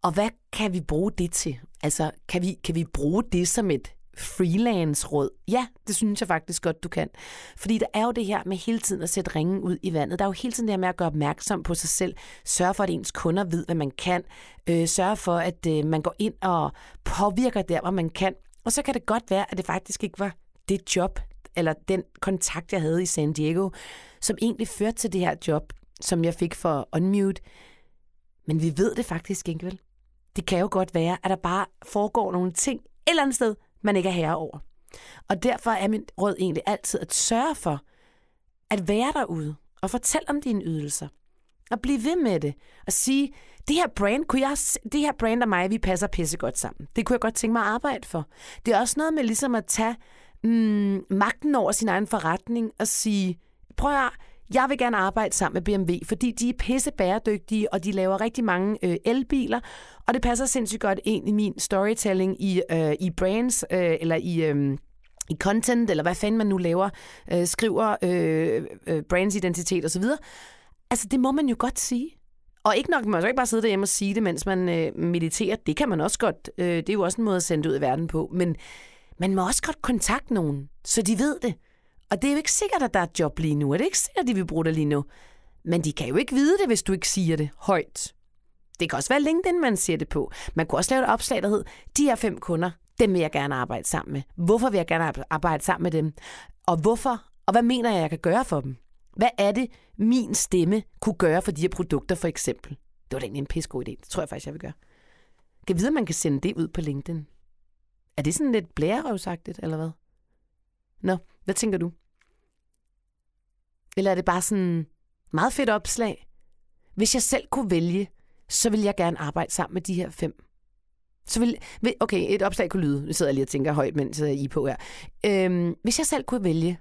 Og hvad kan vi bruge det til? Altså, kan vi, kan vi bruge det som et freelance-råd? Ja, det synes jeg faktisk godt, du kan. Fordi der er jo det her med hele tiden at sætte ringen ud i vandet. Der er jo hele tiden det her med at gøre opmærksom på sig selv. Sørge for, at ens kunder ved, hvad man kan. Øh, sørge for, at øh, man går ind og påvirker der, hvor man kan. Og så kan det godt være, at det faktisk ikke var det job, eller den kontakt, jeg havde i San Diego, som egentlig førte til det her job, som jeg fik for Unmute. Men vi ved det faktisk ikke, vel? Det kan jo godt være, at der bare foregår nogle ting et eller andet sted, man ikke er herre over. Og derfor er min råd egentlig altid at sørge for at være derude og fortælle om dine ydelser. Og blive ved med det. Og sige, det her brand, kunne jeg, det her brand og mig, vi passer pisse godt sammen. Det kunne jeg godt tænke mig at arbejde for. Det er også noget med ligesom at tage mm, magten over sin egen forretning og sige, prøv at jeg vil gerne arbejde sammen med BMW, fordi de er pisse bæredygtige, og de laver rigtig mange øh, elbiler, og det passer sindssygt godt ind i min storytelling i, øh, i brands, øh, eller i... Øh, i content, eller hvad fanden man nu laver, øh, skriver øh, øh, brands identitet osv. Altså, det må man jo godt sige. Og ikke nok, man skal ikke bare sidde derhjemme og sige det, mens man øh, mediterer. Det kan man også godt. Øh, det er jo også en måde at sende det ud i verden på. Men man må også godt kontakte nogen, så de ved det. Og det er jo ikke sikkert, at der er et job lige nu. Er det ikke sikkert, at de vil bruge dig lige nu? Men de kan jo ikke vide det, hvis du ikke siger det højt. Det kan også være LinkedIn, man siger det på. Man kunne også lave et opslag, der hed, de her fem kunder, dem vil jeg gerne arbejde sammen med. Hvorfor vil jeg gerne arbejde sammen med dem? Og hvorfor? Og hvad mener jeg, jeg kan gøre for dem? Hvad er det, min stemme kunne gøre for de her produkter, for eksempel? Det var da egentlig en pissegod idé. Det tror jeg faktisk, jeg vil gøre. Kan vide, at man kan sende det ud på LinkedIn? Er det sådan lidt blærerøvsagtigt, eller hvad? Nå, hvad tænker du? Eller er det bare sådan meget fedt opslag? Hvis jeg selv kunne vælge, så vil jeg gerne arbejde sammen med de her fem. Så vil, okay, et opslag kunne lyde. Nu sidder jeg lige og tænker højt, mens jeg er i på her. Øhm, hvis jeg selv kunne vælge,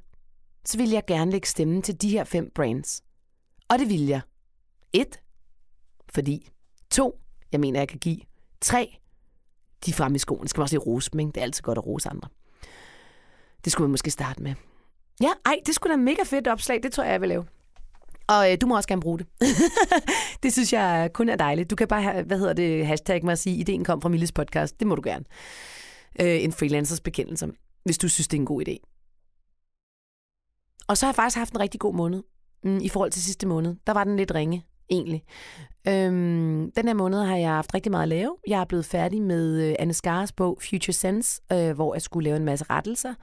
så ville jeg gerne lægge stemmen til de her fem brands. Og det vil jeg. Et, fordi. To, jeg mener, jeg kan give. Tre, de er fremme i skoen. Det skal man også lige rose dem, ikke? Det er altid godt at rose andre. Det skulle man måske starte med. Ja, ej, det skulle da mega fedt opslag. Det tror jeg, jeg vil lave. Og øh, du må også gerne bruge det. det synes jeg kun er dejligt. Du kan bare, hvad hedder det, hashtag mig og sige, ideen kom fra Milles podcast. Det må du gerne. Øh, en freelancers bekendelse, hvis du synes, det er en god idé. Og så har jeg faktisk haft en rigtig god måned mm, i forhold til sidste måned. Der var den lidt ringe egentlig. Øhm, den her måned har jeg haft rigtig meget at lave. Jeg er blevet færdig med øh, Anne Skars bog Future Sense, øh, hvor jeg skulle lave en masse rettelser.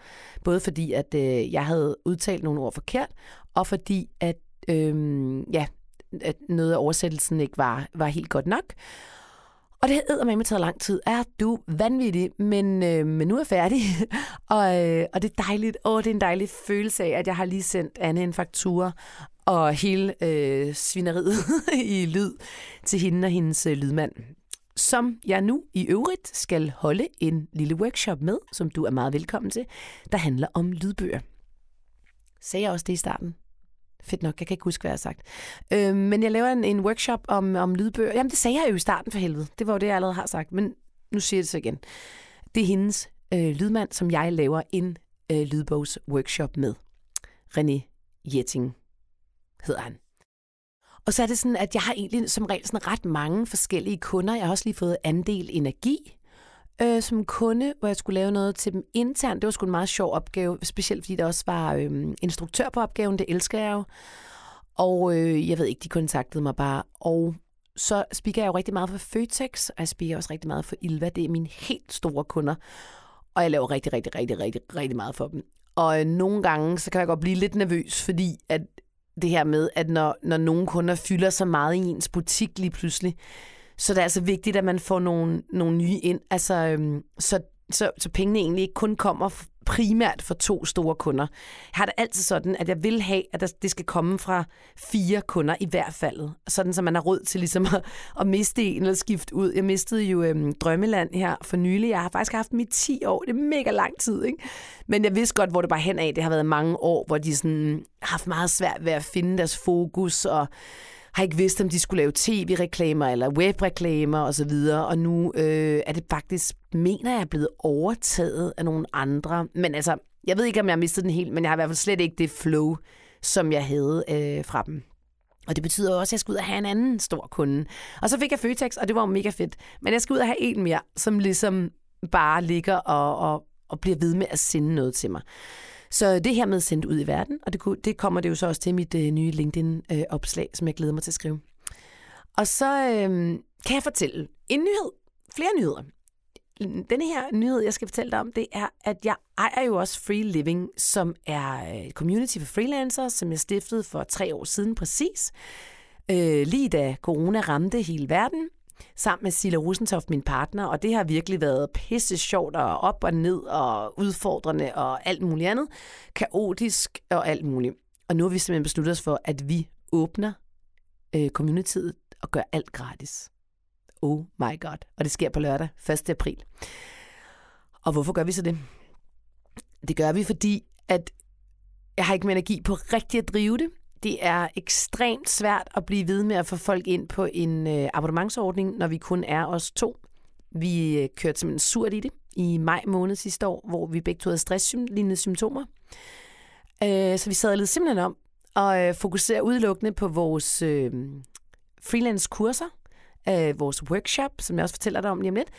Både fordi, at øh, jeg havde udtalt nogle ord forkert, og fordi, at, øh, ja, at noget af oversættelsen ikke var, var helt godt nok. Og det havde med taget lang tid. Er du vanvittig, men, øh, men nu er jeg færdig. og, øh, og det er dejligt. Åh, det er en dejlig følelse af, at jeg har lige sendt Anne en faktura og hele øh, svineriet i lyd til hende og hendes øh, lydmand. Som jeg nu i øvrigt skal holde en lille workshop med, som du er meget velkommen til, der handler om lydbøger. Sagde jeg også det i starten? Fedt nok, jeg kan ikke huske, hvad jeg har sagt. Øh, men jeg laver en, en workshop om, om lydbøger. Jamen, det sagde jeg jo i starten for helvede. Det var jo det, jeg allerede har sagt. Men nu siger jeg det så igen. Det er hendes øh, lydmand, som jeg laver en øh, lydbogs-workshop med. René Jetting hedder han. Og så er det sådan, at jeg har egentlig som regel sådan ret mange forskellige kunder. Jeg har også lige fået andel energi øh, som kunde, hvor jeg skulle lave noget til dem internt. Det var sgu en meget sjov opgave, specielt fordi der også var øh, instruktør på opgaven. Det elsker jeg jo. Og øh, jeg ved ikke, de kontaktede mig bare. Og så spiker jeg jo rigtig meget for Føtex, og jeg spiker også rigtig meget for Ilva. Det er mine helt store kunder. Og jeg laver rigtig, rigtig, rigtig, rigtig, rigtig meget for dem. Og øh, nogle gange, så kan jeg godt blive lidt nervøs, fordi at det her med, at når, når nogle kunder fylder så meget i ens butik lige pludselig, så det er altså vigtigt, at man får nogle, nogle nye ind. Altså, øhm, så, så, så pengene egentlig ikke kun kommer primært for to store kunder. Jeg har det altid sådan, at jeg vil have, at det skal komme fra fire kunder i hvert fald. Sådan, så man har råd til ligesom at, at miste en eller skifte ud. Jeg mistede jo øhm, Drømmeland her for nylig. Jeg har faktisk haft dem i 10 år. Det er mega lang tid, ikke? Men jeg vidste godt, hvor det bare hen af. Det har været mange år, hvor de sådan, har haft meget svært ved at finde deres fokus og har ikke vidst, om de skulle lave tv-reklamer eller webreklamer osv., og, og nu øh, er det faktisk, mener jeg, er blevet overtaget af nogle andre. Men altså, jeg ved ikke, om jeg har mistet den helt, men jeg har i hvert fald slet ikke det flow, som jeg havde øh, fra dem. Og det betyder også, at jeg skal ud og have en anden stor kunde. Og så fik jeg Føtex, og det var jo mega fedt. Men jeg skal ud og have en mere, som ligesom bare ligger og, og, og bliver ved med at sende noget til mig. Så det her med sendt ud i verden, og det, det kommer det jo så også til mit øh, nye LinkedIn-opslag, øh, som jeg glæder mig til at skrive. Og så øh, kan jeg fortælle en nyhed, flere nyheder. Denne her nyhed, jeg skal fortælle dig om, det er, at jeg ejer jo også Free Living, som er et community for freelancere, som jeg stiftede for tre år siden præcis. Øh, lige da corona ramte hele verden, sammen med Silla Rosentoft, min partner, og det har virkelig været pisse sjovt og op og ned og udfordrende og alt muligt andet. Kaotisk og alt muligt. Og nu har vi simpelthen besluttet os for, at vi åbner øh, communityet og gør alt gratis. Oh my god. Og det sker på lørdag, 1. april. Og hvorfor gør vi så det? Det gør vi, fordi at jeg har ikke mere energi på rigtig at drive det. Det er ekstremt svært at blive ved med at få folk ind på en øh, abonnementsordning, når vi kun er os to. Vi øh, kørte simpelthen surt i det i maj måned sidste år, hvor vi begge to havde stresslignende symptomer. Øh, så vi sad lidt simpelthen om og øh, fokuserer udelukkende på vores øh, freelance-kurser, øh, vores workshop, som jeg også fortæller dig om lige om lidt,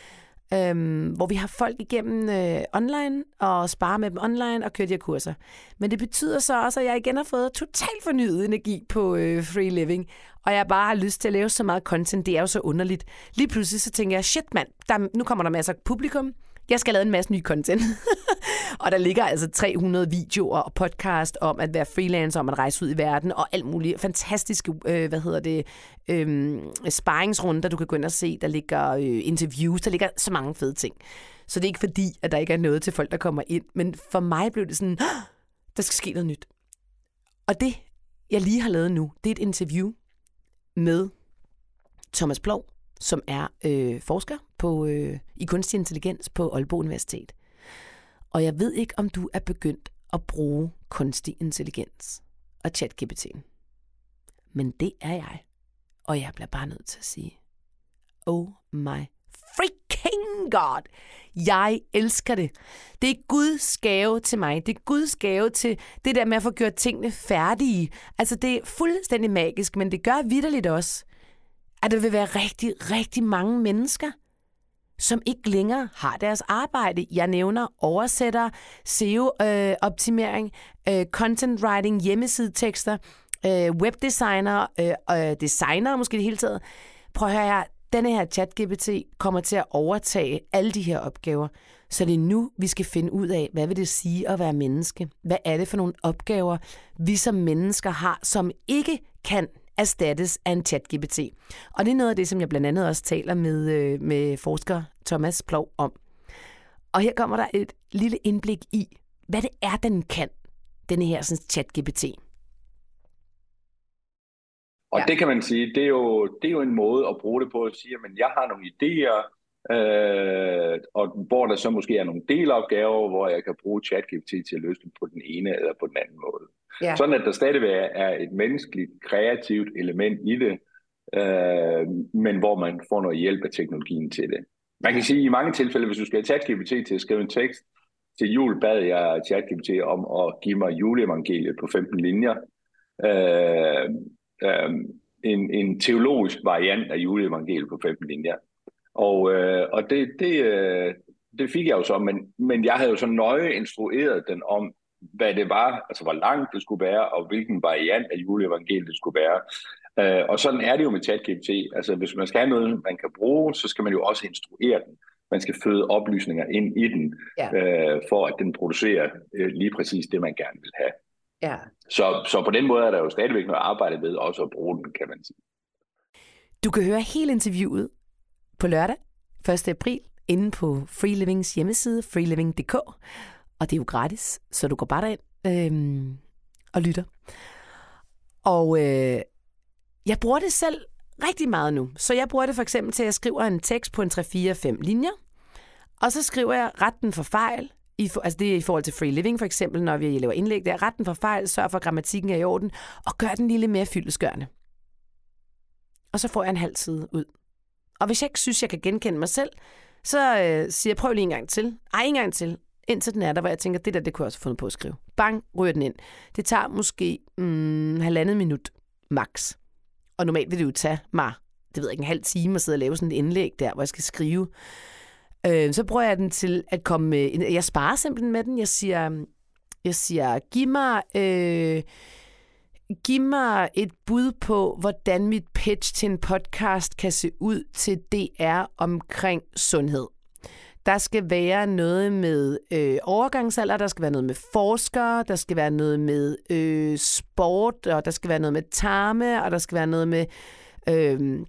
øhm, hvor vi har folk igennem øh, online og sparer med dem online og kører de her kurser. Men det betyder så også, at jeg igen har fået totalt fornyet energi på øh, free living, og jeg bare har lyst til at lave så meget content. Det er jo så underligt. Lige pludselig så tænker jeg, shit mand, der, nu kommer der masser af publikum jeg skal lave en masse ny content. og der ligger altså 300 videoer og podcast om at være freelancer, om at rejse ud i verden, og alt muligt fantastiske, øh, hvad hedder det, øh, sparringsrunder, du kan gå ind og se. Der ligger øh, interviews, der ligger så mange fede ting. Så det er ikke fordi, at der ikke er noget til folk, der kommer ind. Men for mig blev det sådan, der skal ske noget nyt. Og det, jeg lige har lavet nu, det er et interview med Thomas Plov, som er øh, forsker på, øh, i kunstig intelligens på Aalborg Universitet. Og jeg ved ikke, om du er begyndt at bruge kunstig intelligens og ChatGPT. Men det er jeg. Og jeg bliver bare nødt til at sige, oh my freaking god. Jeg elsker det. Det er Guds gave til mig. Det er Guds gave til det der med at få gjort tingene færdige. Altså, det er fuldstændig magisk, men det gør vidderligt også, at der vil være rigtig, rigtig mange mennesker, som ikke længere har deres arbejde. Jeg nævner oversætter, SEO-optimering, øh, øh, content writing, hjemmesidetekster, øh, webdesigner, øh, øh, designer måske det hele taget. Prøv at høre her, denne her ChatGPT kommer til at overtage alle de her opgaver. Så det er nu, vi skal finde ud af, hvad vil det sige at være menneske? Hvad er det for nogle opgaver, vi som mennesker har, som ikke kan erstattes af en chat-GPT. Og det er noget af det, som jeg blandt andet også taler med, øh, med forsker Thomas Plov om. Og her kommer der et lille indblik i, hvad det er, den kan, denne her sådan, chat-GPT. Og ja. det kan man sige, det er, jo, det er jo en måde at bruge det på at sige, at jeg har nogle idéer, øh, og hvor der så måske er nogle delopgaver, hvor jeg kan bruge ChatGPT til at løse dem på den ene eller på den anden måde. Ja. Sådan at der stadigvæk er et menneskeligt, kreativt element i det, øh, men hvor man får noget hjælp af teknologien til det. Man kan sige, at i mange tilfælde, hvis du skal have ChatGPT til at skrive en tekst, til jul bad jeg ChatGPT om at give mig juleevangeliet på 15 linjer. Øh, øh, en, en teologisk variant af juleevangeliet på 15 linjer. Og, øh, og det, det, øh, det fik jeg jo så, men, men jeg havde jo så nøje instrueret den om, hvad det var, altså hvor langt det skulle være, og hvilken variant af juleevangeliet det skulle være. Øh, og sådan er det jo med ChatGPT. Altså hvis man skal have noget, man kan bruge, så skal man jo også instruere den. Man skal føde oplysninger ind i den, ja. øh, for at den producerer øh, lige præcis det, man gerne vil have. Ja. Så, så på den måde er der jo stadigvæk noget arbejde ved også at bruge den, kan man sige. Du kan høre hele interviewet på lørdag 1. april inde på Free Livings hjemmeside, freeliving.dk. Og det er jo gratis, så du går bare derind øh, og lytter. Og øh, jeg bruger det selv rigtig meget nu. Så jeg bruger det for eksempel til, at jeg skriver en tekst på en 3-4-5 linjer, og så skriver jeg retten for fejl, i for, altså det er i forhold til free living for eksempel, når vi laver indlæg der, retten for fejl, sørg for, at grammatikken er i orden, og gør den lille mere fyldesgørende. Og så får jeg en halv side ud. Og hvis jeg ikke synes, jeg kan genkende mig selv, så øh, siger jeg, prøv lige en gang til. Ej, en gang til. Indtil den er der, hvor jeg tænker, det der, det kunne jeg også have fundet på at skrive. Bang, ryger den ind. Det tager måske mm, halvandet minut, max. Og normalt vil det jo tage mig, det ved jeg ikke, en halv time at sidde og lave sådan et indlæg der, hvor jeg skal skrive Øh, så bruger jeg den til at komme med... Jeg sparer simpelthen med den. Jeg siger, jeg siger giv mig... Øh, giv mig et bud på, hvordan mit pitch til en podcast kan se ud til DR omkring sundhed. Der skal være noget med øh, overgangsalder, der skal være noget med forskere, der skal være noget med øh, sport, og der skal være noget med tarme, og der skal være noget med øh,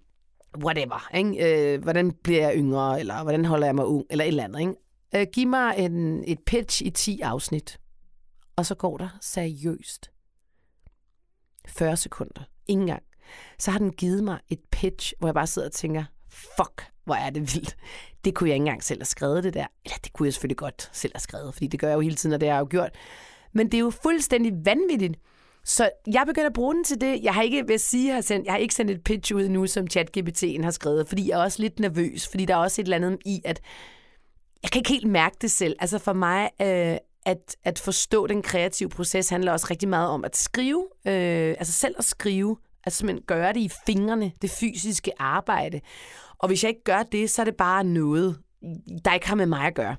whatever. Ikke? Øh, hvordan bliver jeg yngre, eller hvordan holder jeg mig ung, eller et eller andet. Ikke? Øh, giv mig en, et pitch i 10 afsnit, og så går der seriøst 40 sekunder. Ingen gang. Så har den givet mig et pitch, hvor jeg bare sidder og tænker, fuck, hvor er det vildt. Det kunne jeg ikke engang selv have skrevet det der. Eller det kunne jeg selvfølgelig godt selv have skrevet, fordi det gør jeg jo hele tiden, og det har jeg jo gjort. Men det er jo fuldstændig vanvittigt. Så jeg begynder at bruge den til det. Jeg har ikke, vil sige, har sendt, jeg har ikke sendt et pitch ud nu, som ChatGPT'en har skrevet, fordi jeg er også lidt nervøs, fordi der er også et eller andet i, at jeg kan ikke helt mærke det selv. Altså for mig, øh, at, at forstå den kreative proces handler også rigtig meget om at skrive, øh, altså selv at skrive, altså simpelthen gøre det i fingrene, det fysiske arbejde. Og hvis jeg ikke gør det, så er det bare noget, der ikke har med mig at gøre.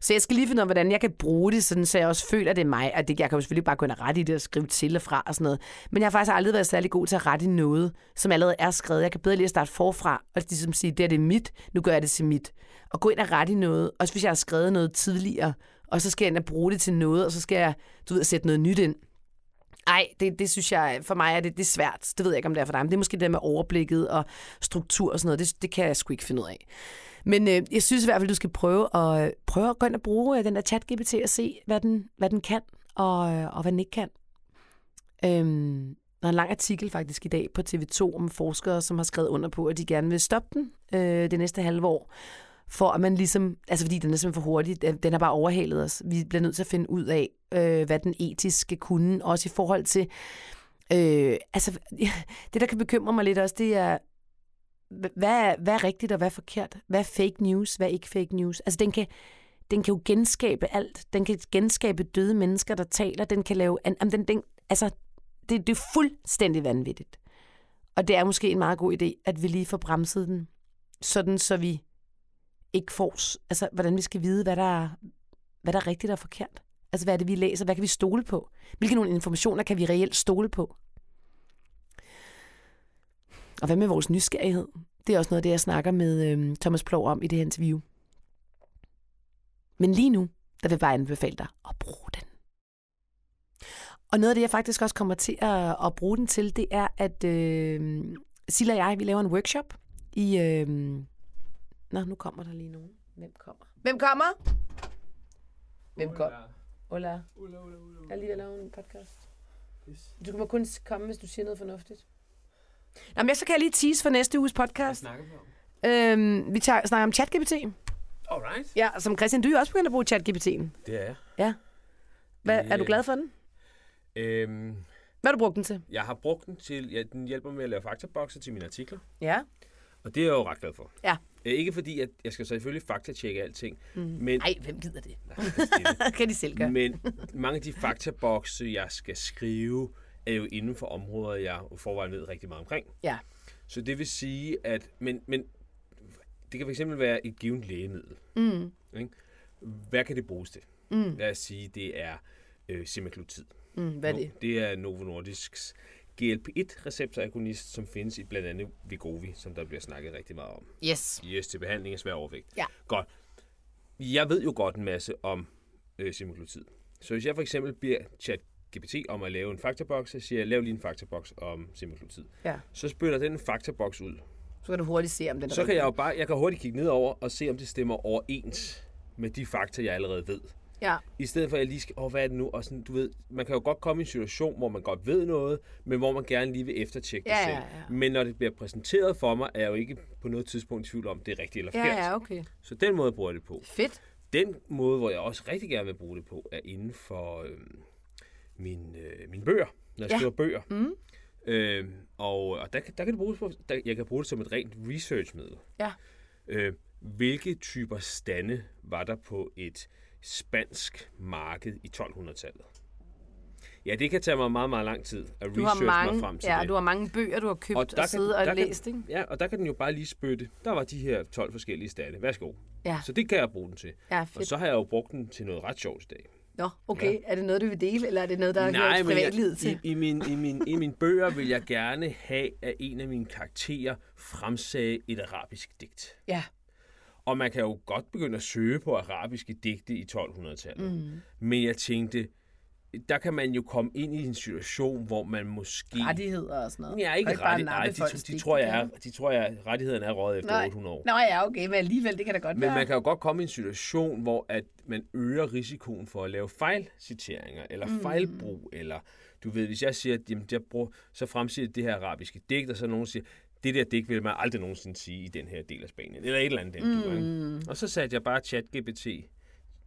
Så jeg skal lige finde ud af, hvordan jeg kan bruge det, sådan, så jeg også føler, at det er mig. At det, jeg kan jo selvfølgelig bare gå ind og rette i det og skrive til og fra og sådan noget. Men jeg har faktisk aldrig været særlig god til at rette i noget, som allerede er skrevet. Jeg kan bedre lige at starte forfra og ligesom sige, det er det mit, nu gør jeg det til mit. Og gå ind og rette i noget, også hvis jeg har skrevet noget tidligere, og så skal jeg ind og bruge det til noget, og så skal jeg, du ved, sætte noget nyt ind. Nej, det, det synes jeg, for mig er det, det er svært. Det ved jeg ikke, om det er for dig, men det er måske det med overblikket og struktur og sådan noget. Det, det kan jeg sgu ikke finde ud af. Men øh, jeg synes i hvert fald, du skal prøve at, øh, prøve at gå ind og bruge øh, den der chat-GPT og se, hvad den, hvad den kan og, øh, og hvad den ikke kan. Øhm, der er en lang artikel faktisk i dag på TV2 om forskere, som har skrevet under på, at de gerne vil stoppe den øh, det næste halve år for at man ligesom, altså fordi den er simpelthen for hurtig, den har bare overhalet os. Vi bliver nødt til at finde ud af, øh, hvad den etiske kunne, også i forhold til, øh, altså det der kan bekymre mig lidt også, det er, hvad er, hvad er rigtigt og hvad er forkert? Hvad er fake news, hvad er ikke fake news? Altså den kan, den kan jo genskabe alt. Den kan genskabe døde mennesker, der taler. Den kan lave... An, den, den, altså, det, det er fuldstændig vanvittigt. Og det er måske en meget god idé, at vi lige får bremset den, sådan så vi ikke får, altså hvordan vi skal vide, hvad der, er, hvad der er rigtigt og forkert. Altså hvad er det, vi læser? Hvad kan vi stole på? Hvilke nogle informationer kan vi reelt stole på? Og hvad med vores nysgerrighed? Det er også noget af det, jeg snakker med øh, Thomas Plov om i det her interview. Men lige nu, der vil jeg bare anbefale dig at bruge den. Og noget af det, jeg faktisk også kommer til at, at bruge den til, det er, at øh, Silla og jeg, vi laver en workshop i, øh, Nå, nu kommer der lige nogen. Hvem kommer? Hvem kommer? Hvem kommer? Hola. Hola, hola, hola. Jeg er lige ved at lave en podcast. Yes. Du kan kun komme, hvis du siger noget fornuftigt. Nå, men så kan jeg lige tease for næste uges podcast. Hvad snakker vi om? Øhm, vi tager, snakker om ChatGPT. Alright. Ja, som Christian, du er også begyndt at bruge ChatGPT'en. Det er jeg. Ja. Hvad, er du glad for den? Øhm, Hvad har du brugt den til? jeg har brugt den til, ja, den hjælper med at lave faktabokser til mine artikler. Ja. Og det er jeg jo ret glad for. Ja. Øh, Ikke fordi, at jeg skal selvfølgelig faktatjekke alting. Mm. Men, Nej, hvem gider det? Nej, det kan de selv gøre. men mange af de faktabokse, jeg skal skrive, er jo inden for områder, jeg forvejen ved rigtig meget omkring. Ja. Så det vil sige, at... Men, men det kan fx være et givet lægemiddel. Mm. Ikke? Hvad kan det bruges til? Mm. Lad os sige, det er øh, semaglutid. Mm, hvad er det? Det er Novo Nordisks GLP-1-receptoragonist, som findes i blandt andet Vigovi, som der bliver snakket rigtig meget om. Yes. Yes, til behandling af svær overvægt. Ja. Godt. Jeg ved jo godt en masse om øh, semaglutid. Så hvis jeg for eksempel bliver chat GPT om at lave en faktaboks, så siger jeg, lav lige en faktaboks om semaglutid. Ja. Så spytter den en faktaboks ud. Så kan du hurtigt se, om den er Så kan jeg jo bare, jeg kan hurtigt kigge ned over og se, om det stemmer overens med de fakta, jeg allerede ved. Ja. I stedet for, at jeg lige skal, åh, hvad er det nu? Og sådan, du ved, man kan jo godt komme i en situation, hvor man godt ved noget, men hvor man gerne lige vil eftertjekke Ja, det ja, selv. ja. Men når det bliver præsenteret for mig, er jeg jo ikke på noget tidspunkt i tvivl om, det er rigtigt eller Ja, forkert. ja, okay. Så den måde bruger jeg det på. Fedt. Den måde, hvor jeg også rigtig gerne vil bruge det på, er inden for øh, min, øh, mine bøger, når jeg Ja. skriver bøger. Mm. Øh, og og der, kan- der kan det bruges på, der, jeg kan bruge det som et rent researchmiddel. Ja. Øh, hvilke typer stande var der på et spansk marked i 1200-tallet? Ja, det kan tage mig meget, meget lang tid at Du har, researche mange, mig frem til ja, det. du har mange bøger, du har købt og, der og siddet og læst, ikke? Ja, og der kan den jo bare lige spytte. Der var de her 12 forskellige statte. Værsgo. Ja, Så det kan jeg bruge den til. ja Og fedt. så har jeg jo brugt den til noget ret sjovt i dag. Nå, okay. Er det noget, du vil dele, eller er det noget, der men jeg, privatlivet til? i, i, min, i, min, i mine bøger vil jeg gerne have, at en af mine karakterer fremsagde et arabisk digt. Ja. Og man kan jo godt begynde at søge på arabiske digte i 1200-tallet. Mm. Men jeg tænkte, der kan man jo komme ind i en situation, hvor man måske... Rettigheder og sådan noget. Ja, ikke bare rettigheder. Nej, de, de, tror jeg er, de tror jeg, rettighederne er røget efter Nej. 800 år. Nå ja, okay, men alligevel, det kan da godt Men være. man kan jo godt komme i en situation, hvor at man øger risikoen for at lave fejlciteringer, eller Mm. fejlbrug, eller du ved, hvis jeg siger, at jamen, jeg bruger, så fremsiger det her arabiske digt, og så nogen siger, det der digt vil man aldrig nogensinde sige i den her del af Spanien, eller et eller andet. Den, mm. du, ikke? Og så satte jeg bare chat GPT,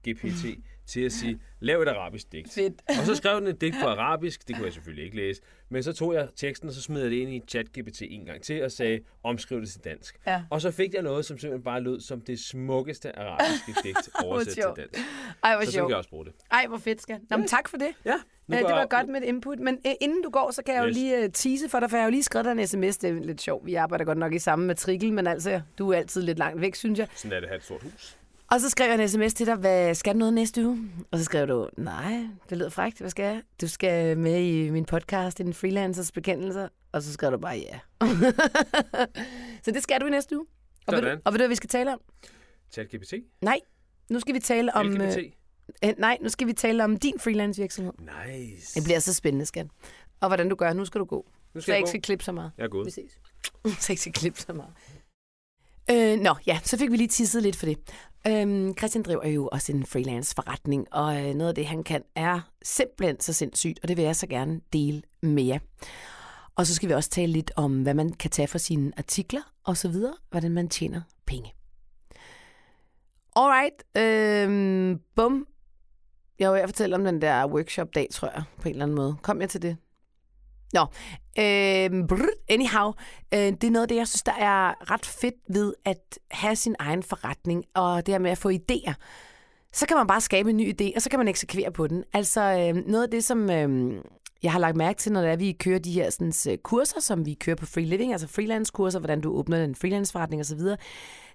GPT til at sige, lav et arabisk digt. Fedt. Og så skrev den et digt på arabisk, det kunne jeg selvfølgelig ikke læse, men så tog jeg teksten, og så smed jeg det ind i ChatGPT en gang til, og sagde, omskriv det til dansk. Ja. Og så fik jeg noget, som simpelthen bare lød som det smukkeste arabiske digt oversat til dansk. Ej, hvor Så sådan kan jeg også bruge det. Ej, hvor fedt, skal. Nå, men tak for det. Ja, Ja, det var godt med et input. Men øh, inden du går, så kan jeg jo Yes. lige uh, tease for dig, for jeg har jo lige skrevet dig en sms. Det er lidt sjovt. Vi arbejder godt nok i samme matrikel, men altså, du er altid lidt langt væk, synes jeg. Sådan er det at have et stort hus. Og så skrev jeg en sms til dig, hvad skal du noget næste uge? Og så skrev du, nej, det lyder frækt, hvad skal jeg? Du skal med i min podcast, en freelancers bekendelser. Og så skrev du bare ja. så det skal du i næste uge. Og ved, du, og ved du, hvad vi skal tale om? ChatGPT? Nej, nu skal vi tale om... LGBT? Øh, nej, nu skal vi tale om din freelance virksomhed. Nice. Det bliver så spændende, skat. Og hvordan du gør, nu skal du gå. Nu Så skal jeg jeg ikke skal klippe så meget. Jeg er gået. Vi ses. så jeg ikke skal klippe så meget. Øh, nå, ja, så fik vi lige tisset lidt for det. Øhm, Christian driver jo også en freelance forretning, og øh, noget af det, han kan, er simpelthen så sindssygt, og det vil jeg så gerne dele med jer. Og så skal vi også tale lidt om, hvad man kan tage for sine artikler, og så videre, hvordan man tjener penge. Alright, øhm, bum. Jeg var ved at fortælle om den der workshop-dag, tror jeg, på en eller anden måde. Kom jeg til det? Nå, øh, brr, anyhow, øh, det er noget af det, jeg synes, der er ret fedt ved at have sin egen forretning, og det her med at få idéer. Så kan man bare skabe en ny idé, og så kan man eksekvere på den. Altså øh, noget af det, som øh, jeg har lagt mærke til, når det er, vi kører de her sådan, øh, kurser, som vi kører på Free Living, altså freelance-kurser, hvordan du åbner en freelance-forretning osv.,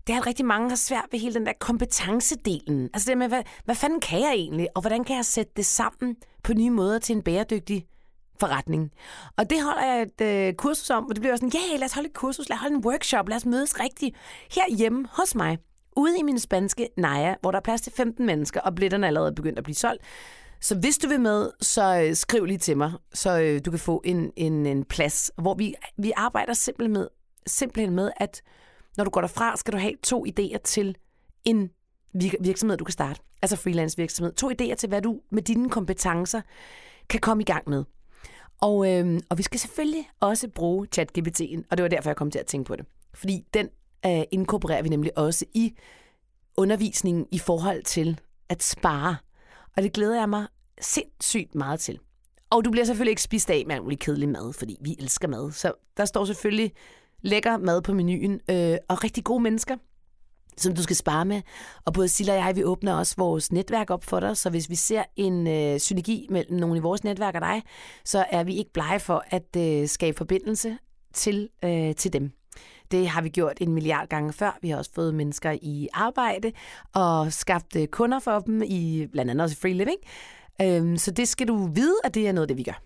det er, at rigtig mange har svært ved hele den der kompetencedelen. Altså det med, hvad, hvad fanden kan jeg egentlig, og hvordan kan jeg sætte det sammen på nye måder til en bæredygtig forretning. Og det holder jeg et øh, kursus om, og det bliver sådan, ja, yeah, lad os holde et kursus, lad os holde en workshop, lad os mødes rigtigt herhjemme hos mig, ude i min spanske Naja, hvor der er plads til 15 mennesker, og billetterne er allerede begyndt at blive solgt. Så hvis du vil med, så øh, skriv lige til mig, så øh, du kan få en, en, en plads, hvor vi, vi arbejder simpelthen med, simpelthen med, at når du går derfra, skal du have to idéer til en virksomhed, du kan starte. Altså freelance virksomhed. To idéer til, hvad du med dine kompetencer kan komme i gang med. Og, øh, og vi skal selvfølgelig også bruge ChatGPT'en, og det var derfor, jeg kom til at tænke på det. Fordi den øh, inkorporerer vi nemlig også i undervisningen i forhold til at spare. Og det glæder jeg mig sindssygt meget til. Og du bliver selvfølgelig ikke spist af med alt kedelig mad, fordi vi elsker mad. Så der står selvfølgelig lækker mad på menuen, øh, og rigtig gode mennesker, som du skal spare med. Og både Silla og jeg, vi åbner også vores netværk op for dig, så hvis vi ser en øh, synergi mellem nogle i vores netværk og dig, så er vi ikke blege for at øh, skabe forbindelse til, øh, til dem. Det har vi gjort en milliard gange før. Vi har også fået mennesker i arbejde og skabt øh, kunder for dem, i blandt andet også i Free Living. Øhm, så det skal du vide, at det er noget, det vi gør.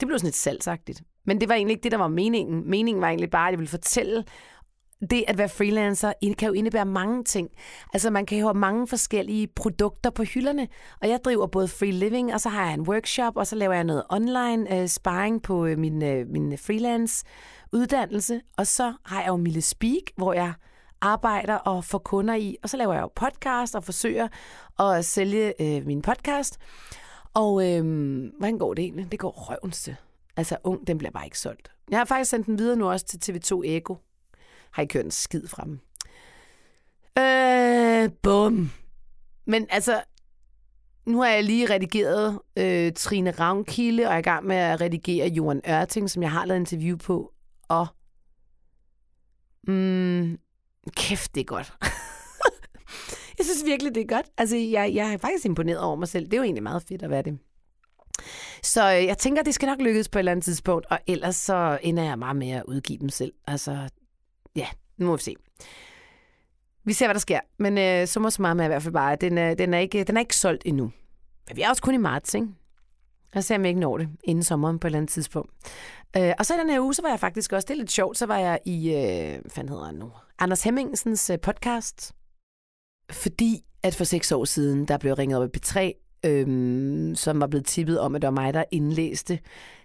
Det blev sådan lidt salgsagtigt. Men det var egentlig ikke det, der var meningen. Meningen var egentlig bare, at jeg ville fortælle, det at være freelancer kan jo indebære mange ting. Altså man kan jo have mange forskellige produkter på hylderne, og jeg driver både free living, og så har jeg en workshop, og så laver jeg noget online øh, sparring på øh, min, øh, min freelance uddannelse, og så har jeg jo Mille Speak, hvor jeg arbejder og får kunder i, og så laver jeg jo podcast og forsøger at sælge øh, min podcast. Og øh, hvordan går det egentlig? Det går røvens til. Altså ung, den bliver bare ikke solgt. Jeg har faktisk sendt den videre nu også til TV2 Ego. Har ikke hørt en skid fra dem. Øh, bum. Men altså, nu har jeg lige redigeret øh, Trine Ravnkilde, og jeg er i gang med at redigere Johan Ørting, som jeg har lavet interview på. Og mm, kæft, det er godt. jeg synes virkelig, det er godt. Altså, jeg, jeg er faktisk imponeret over mig selv. Det er jo egentlig meget fedt at være det. Så øh, jeg tænker, det skal nok lykkes på et eller andet tidspunkt, og ellers så ender jeg meget med at udgive dem selv. Altså, ja, nu må vi se. Vi ser, hvad der sker. Men øh, så må så meget med i hvert fald bare, den er, den, er ikke, den er ikke solgt endnu. Men vi er også kun i marts, ikke? Og ser, om jeg ikke når det inden sommeren på et eller andet tidspunkt. Øh, og så i den her uge, så var jeg faktisk også, det er lidt sjovt, så var jeg i, øh, hvad hedder han nu? Anders Hemmingsens øh, podcast. Fordi at for seks år siden, der blev ringet op i P3, øhm, som var blevet tippet om, at det var mig, der indlæste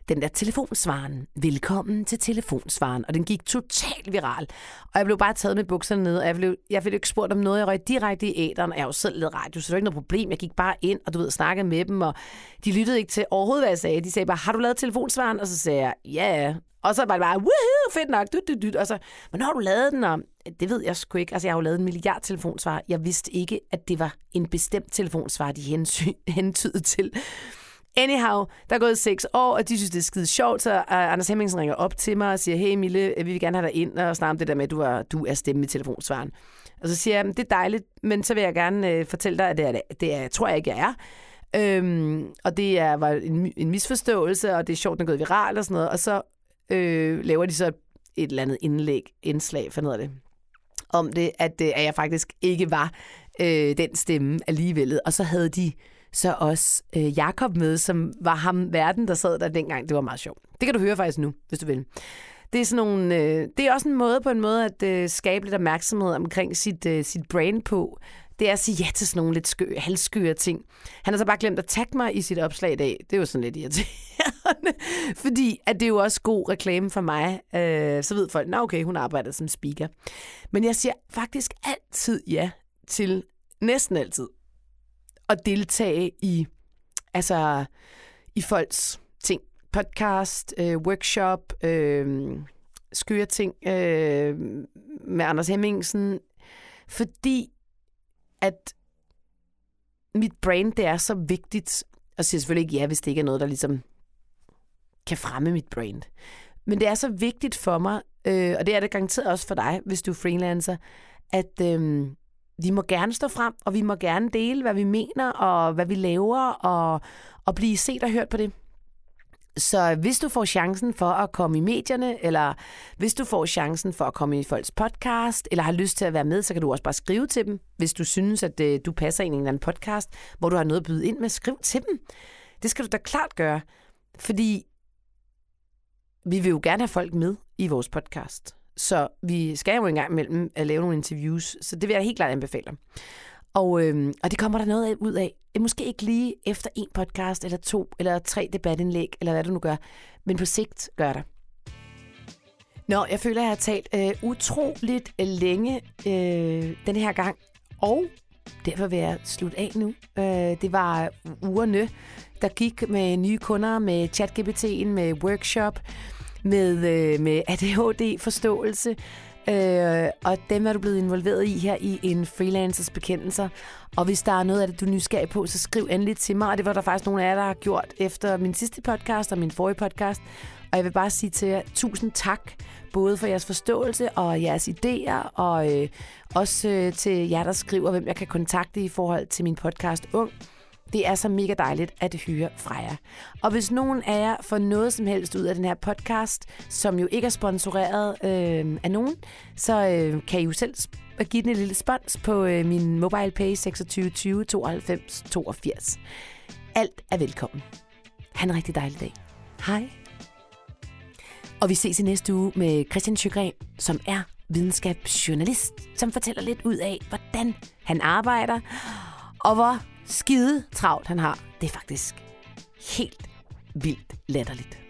den der telefonsvaren. Velkommen til telefonsvaren. Og den gik totalt viral. Og jeg blev bare taget med bukserne ned, og jeg blev, jeg blev ikke spurgt om noget. Jeg røg direkte i æderen, og jeg var jo selv lidt radio, så det var ikke noget problem. Jeg gik bare ind, og du ved, snakkede med dem, og de lyttede ikke til overhovedet, hvad jeg sagde. De sagde bare, har du lavet telefonsvaren? Og så sagde jeg, ja, yeah. Og så var det bare, woohoo, fedt nok, dyt, dyt, dyt. Og så, men har du lavet den? Og det ved jeg sgu ikke. Altså, jeg har jo lavet en milliard telefonsvar. Jeg vidste ikke, at det var en bestemt telefonsvar, de hentydede til. Anyhow, der er gået seks år, og de synes, det er skide sjovt, så uh, Anders Hemmingsen ringer op til mig og siger, hey Mille, øh, vi vil gerne have dig ind og snakke om det der med, at du er, du er stemme i telefonsvaren. Og så siger jeg, det er dejligt, men så vil jeg gerne uh, fortælle dig, at det, er, det er, tror jeg ikke, jeg er. Øhm, og det er, var en, en misforståelse, og det er sjovt, den er gået viral og sådan noget. Og så øh, laver de så et eller andet indlæg, indslag, fandt af det, om det, at, øh, at jeg faktisk ikke var øh, den stemme alligevel. Og så havde de så også øh, Jakob med, som var ham verden, der sad der dengang. Det var meget sjovt. Det kan du høre faktisk nu, hvis du vil. Det er, sådan nogle, øh, det er også en måde på en måde at øh, skabe lidt opmærksomhed omkring sit, øh, sit brand på. Det er at sige ja til sådan nogle lidt skø, halvskøre ting. Han har så bare glemt at tagge mig i sit opslag i dag. Det er jo sådan lidt irriterende. Fordi at det er jo også god reklame for mig. Øh, så ved folk, at okay, hun arbejder som speaker. Men jeg siger faktisk altid ja til, næsten altid, at deltage i, altså, i folks ting. Podcast, øh, workshop, øh, skøre ting øh, med Anders Hemmingsen. Fordi at mit brand, det er så vigtigt. Og siger selvfølgelig ikke ja, hvis det ikke er noget, der ligesom kan fremme mit brand. Men det er så vigtigt for mig, øh, og det er det garanteret også for dig, hvis du er freelancer, at øh, vi må gerne stå frem, og vi må gerne dele, hvad vi mener, og hvad vi laver, og, og blive set og hørt på det. Så hvis du får chancen for at komme i medierne, eller hvis du får chancen for at komme i folks podcast, eller har lyst til at være med, så kan du også bare skrive til dem. Hvis du synes, at øh, du passer ind i en eller anden podcast, hvor du har noget at byde ind med, skriv til dem. Det skal du da klart gøre, fordi vi vil jo gerne have folk med i vores podcast. Så vi skal jo engang imellem at lave nogle interviews, så det vil jeg helt klart anbefale. Og, øhm, og det kommer der noget ud af. Måske ikke lige efter en podcast, eller to, eller tre debatindlæg, eller hvad du nu gør. Men på sigt gør det. Nå, jeg føler, at jeg har talt øh, utroligt øh, længe øh, den her gang. Og derfor vil jeg slutte af nu. Øh, det var øh, ugerne, der gik med nye kunder, med ChatGPT'en, med workshop, med, øh, med ADHD-forståelse. Øh, og dem er du blevet involveret i her i en freelancers bekendelser. Og hvis der er noget af det, du er nysgerrig på, så skriv endelig til mig. Og det var der faktisk nogle af jer, der har gjort efter min sidste podcast og min forrige podcast. Og jeg vil bare sige til jer, tusind tak, både for jeres forståelse og jeres idéer, og øh, også øh, til jer, der skriver, hvem jeg kan kontakte i forhold til min podcast Ung. Det er så mega dejligt at høre fra jer. Og hvis nogen af jer får noget som helst ud af den her podcast, som jo ikke er sponsoreret øh, af nogen, så øh, kan I jo selv give den en lille spons på øh, min mobile pay 26 20 92 82. Alt er velkommen. Ha' en rigtig dejlig dag. Hej. Og vi ses i næste uge med Christian Sjøgren, som er videnskabsjournalist, som fortæller lidt ud af, hvordan han arbejder, og hvor skide travlt han har. Det er faktisk helt vildt latterligt.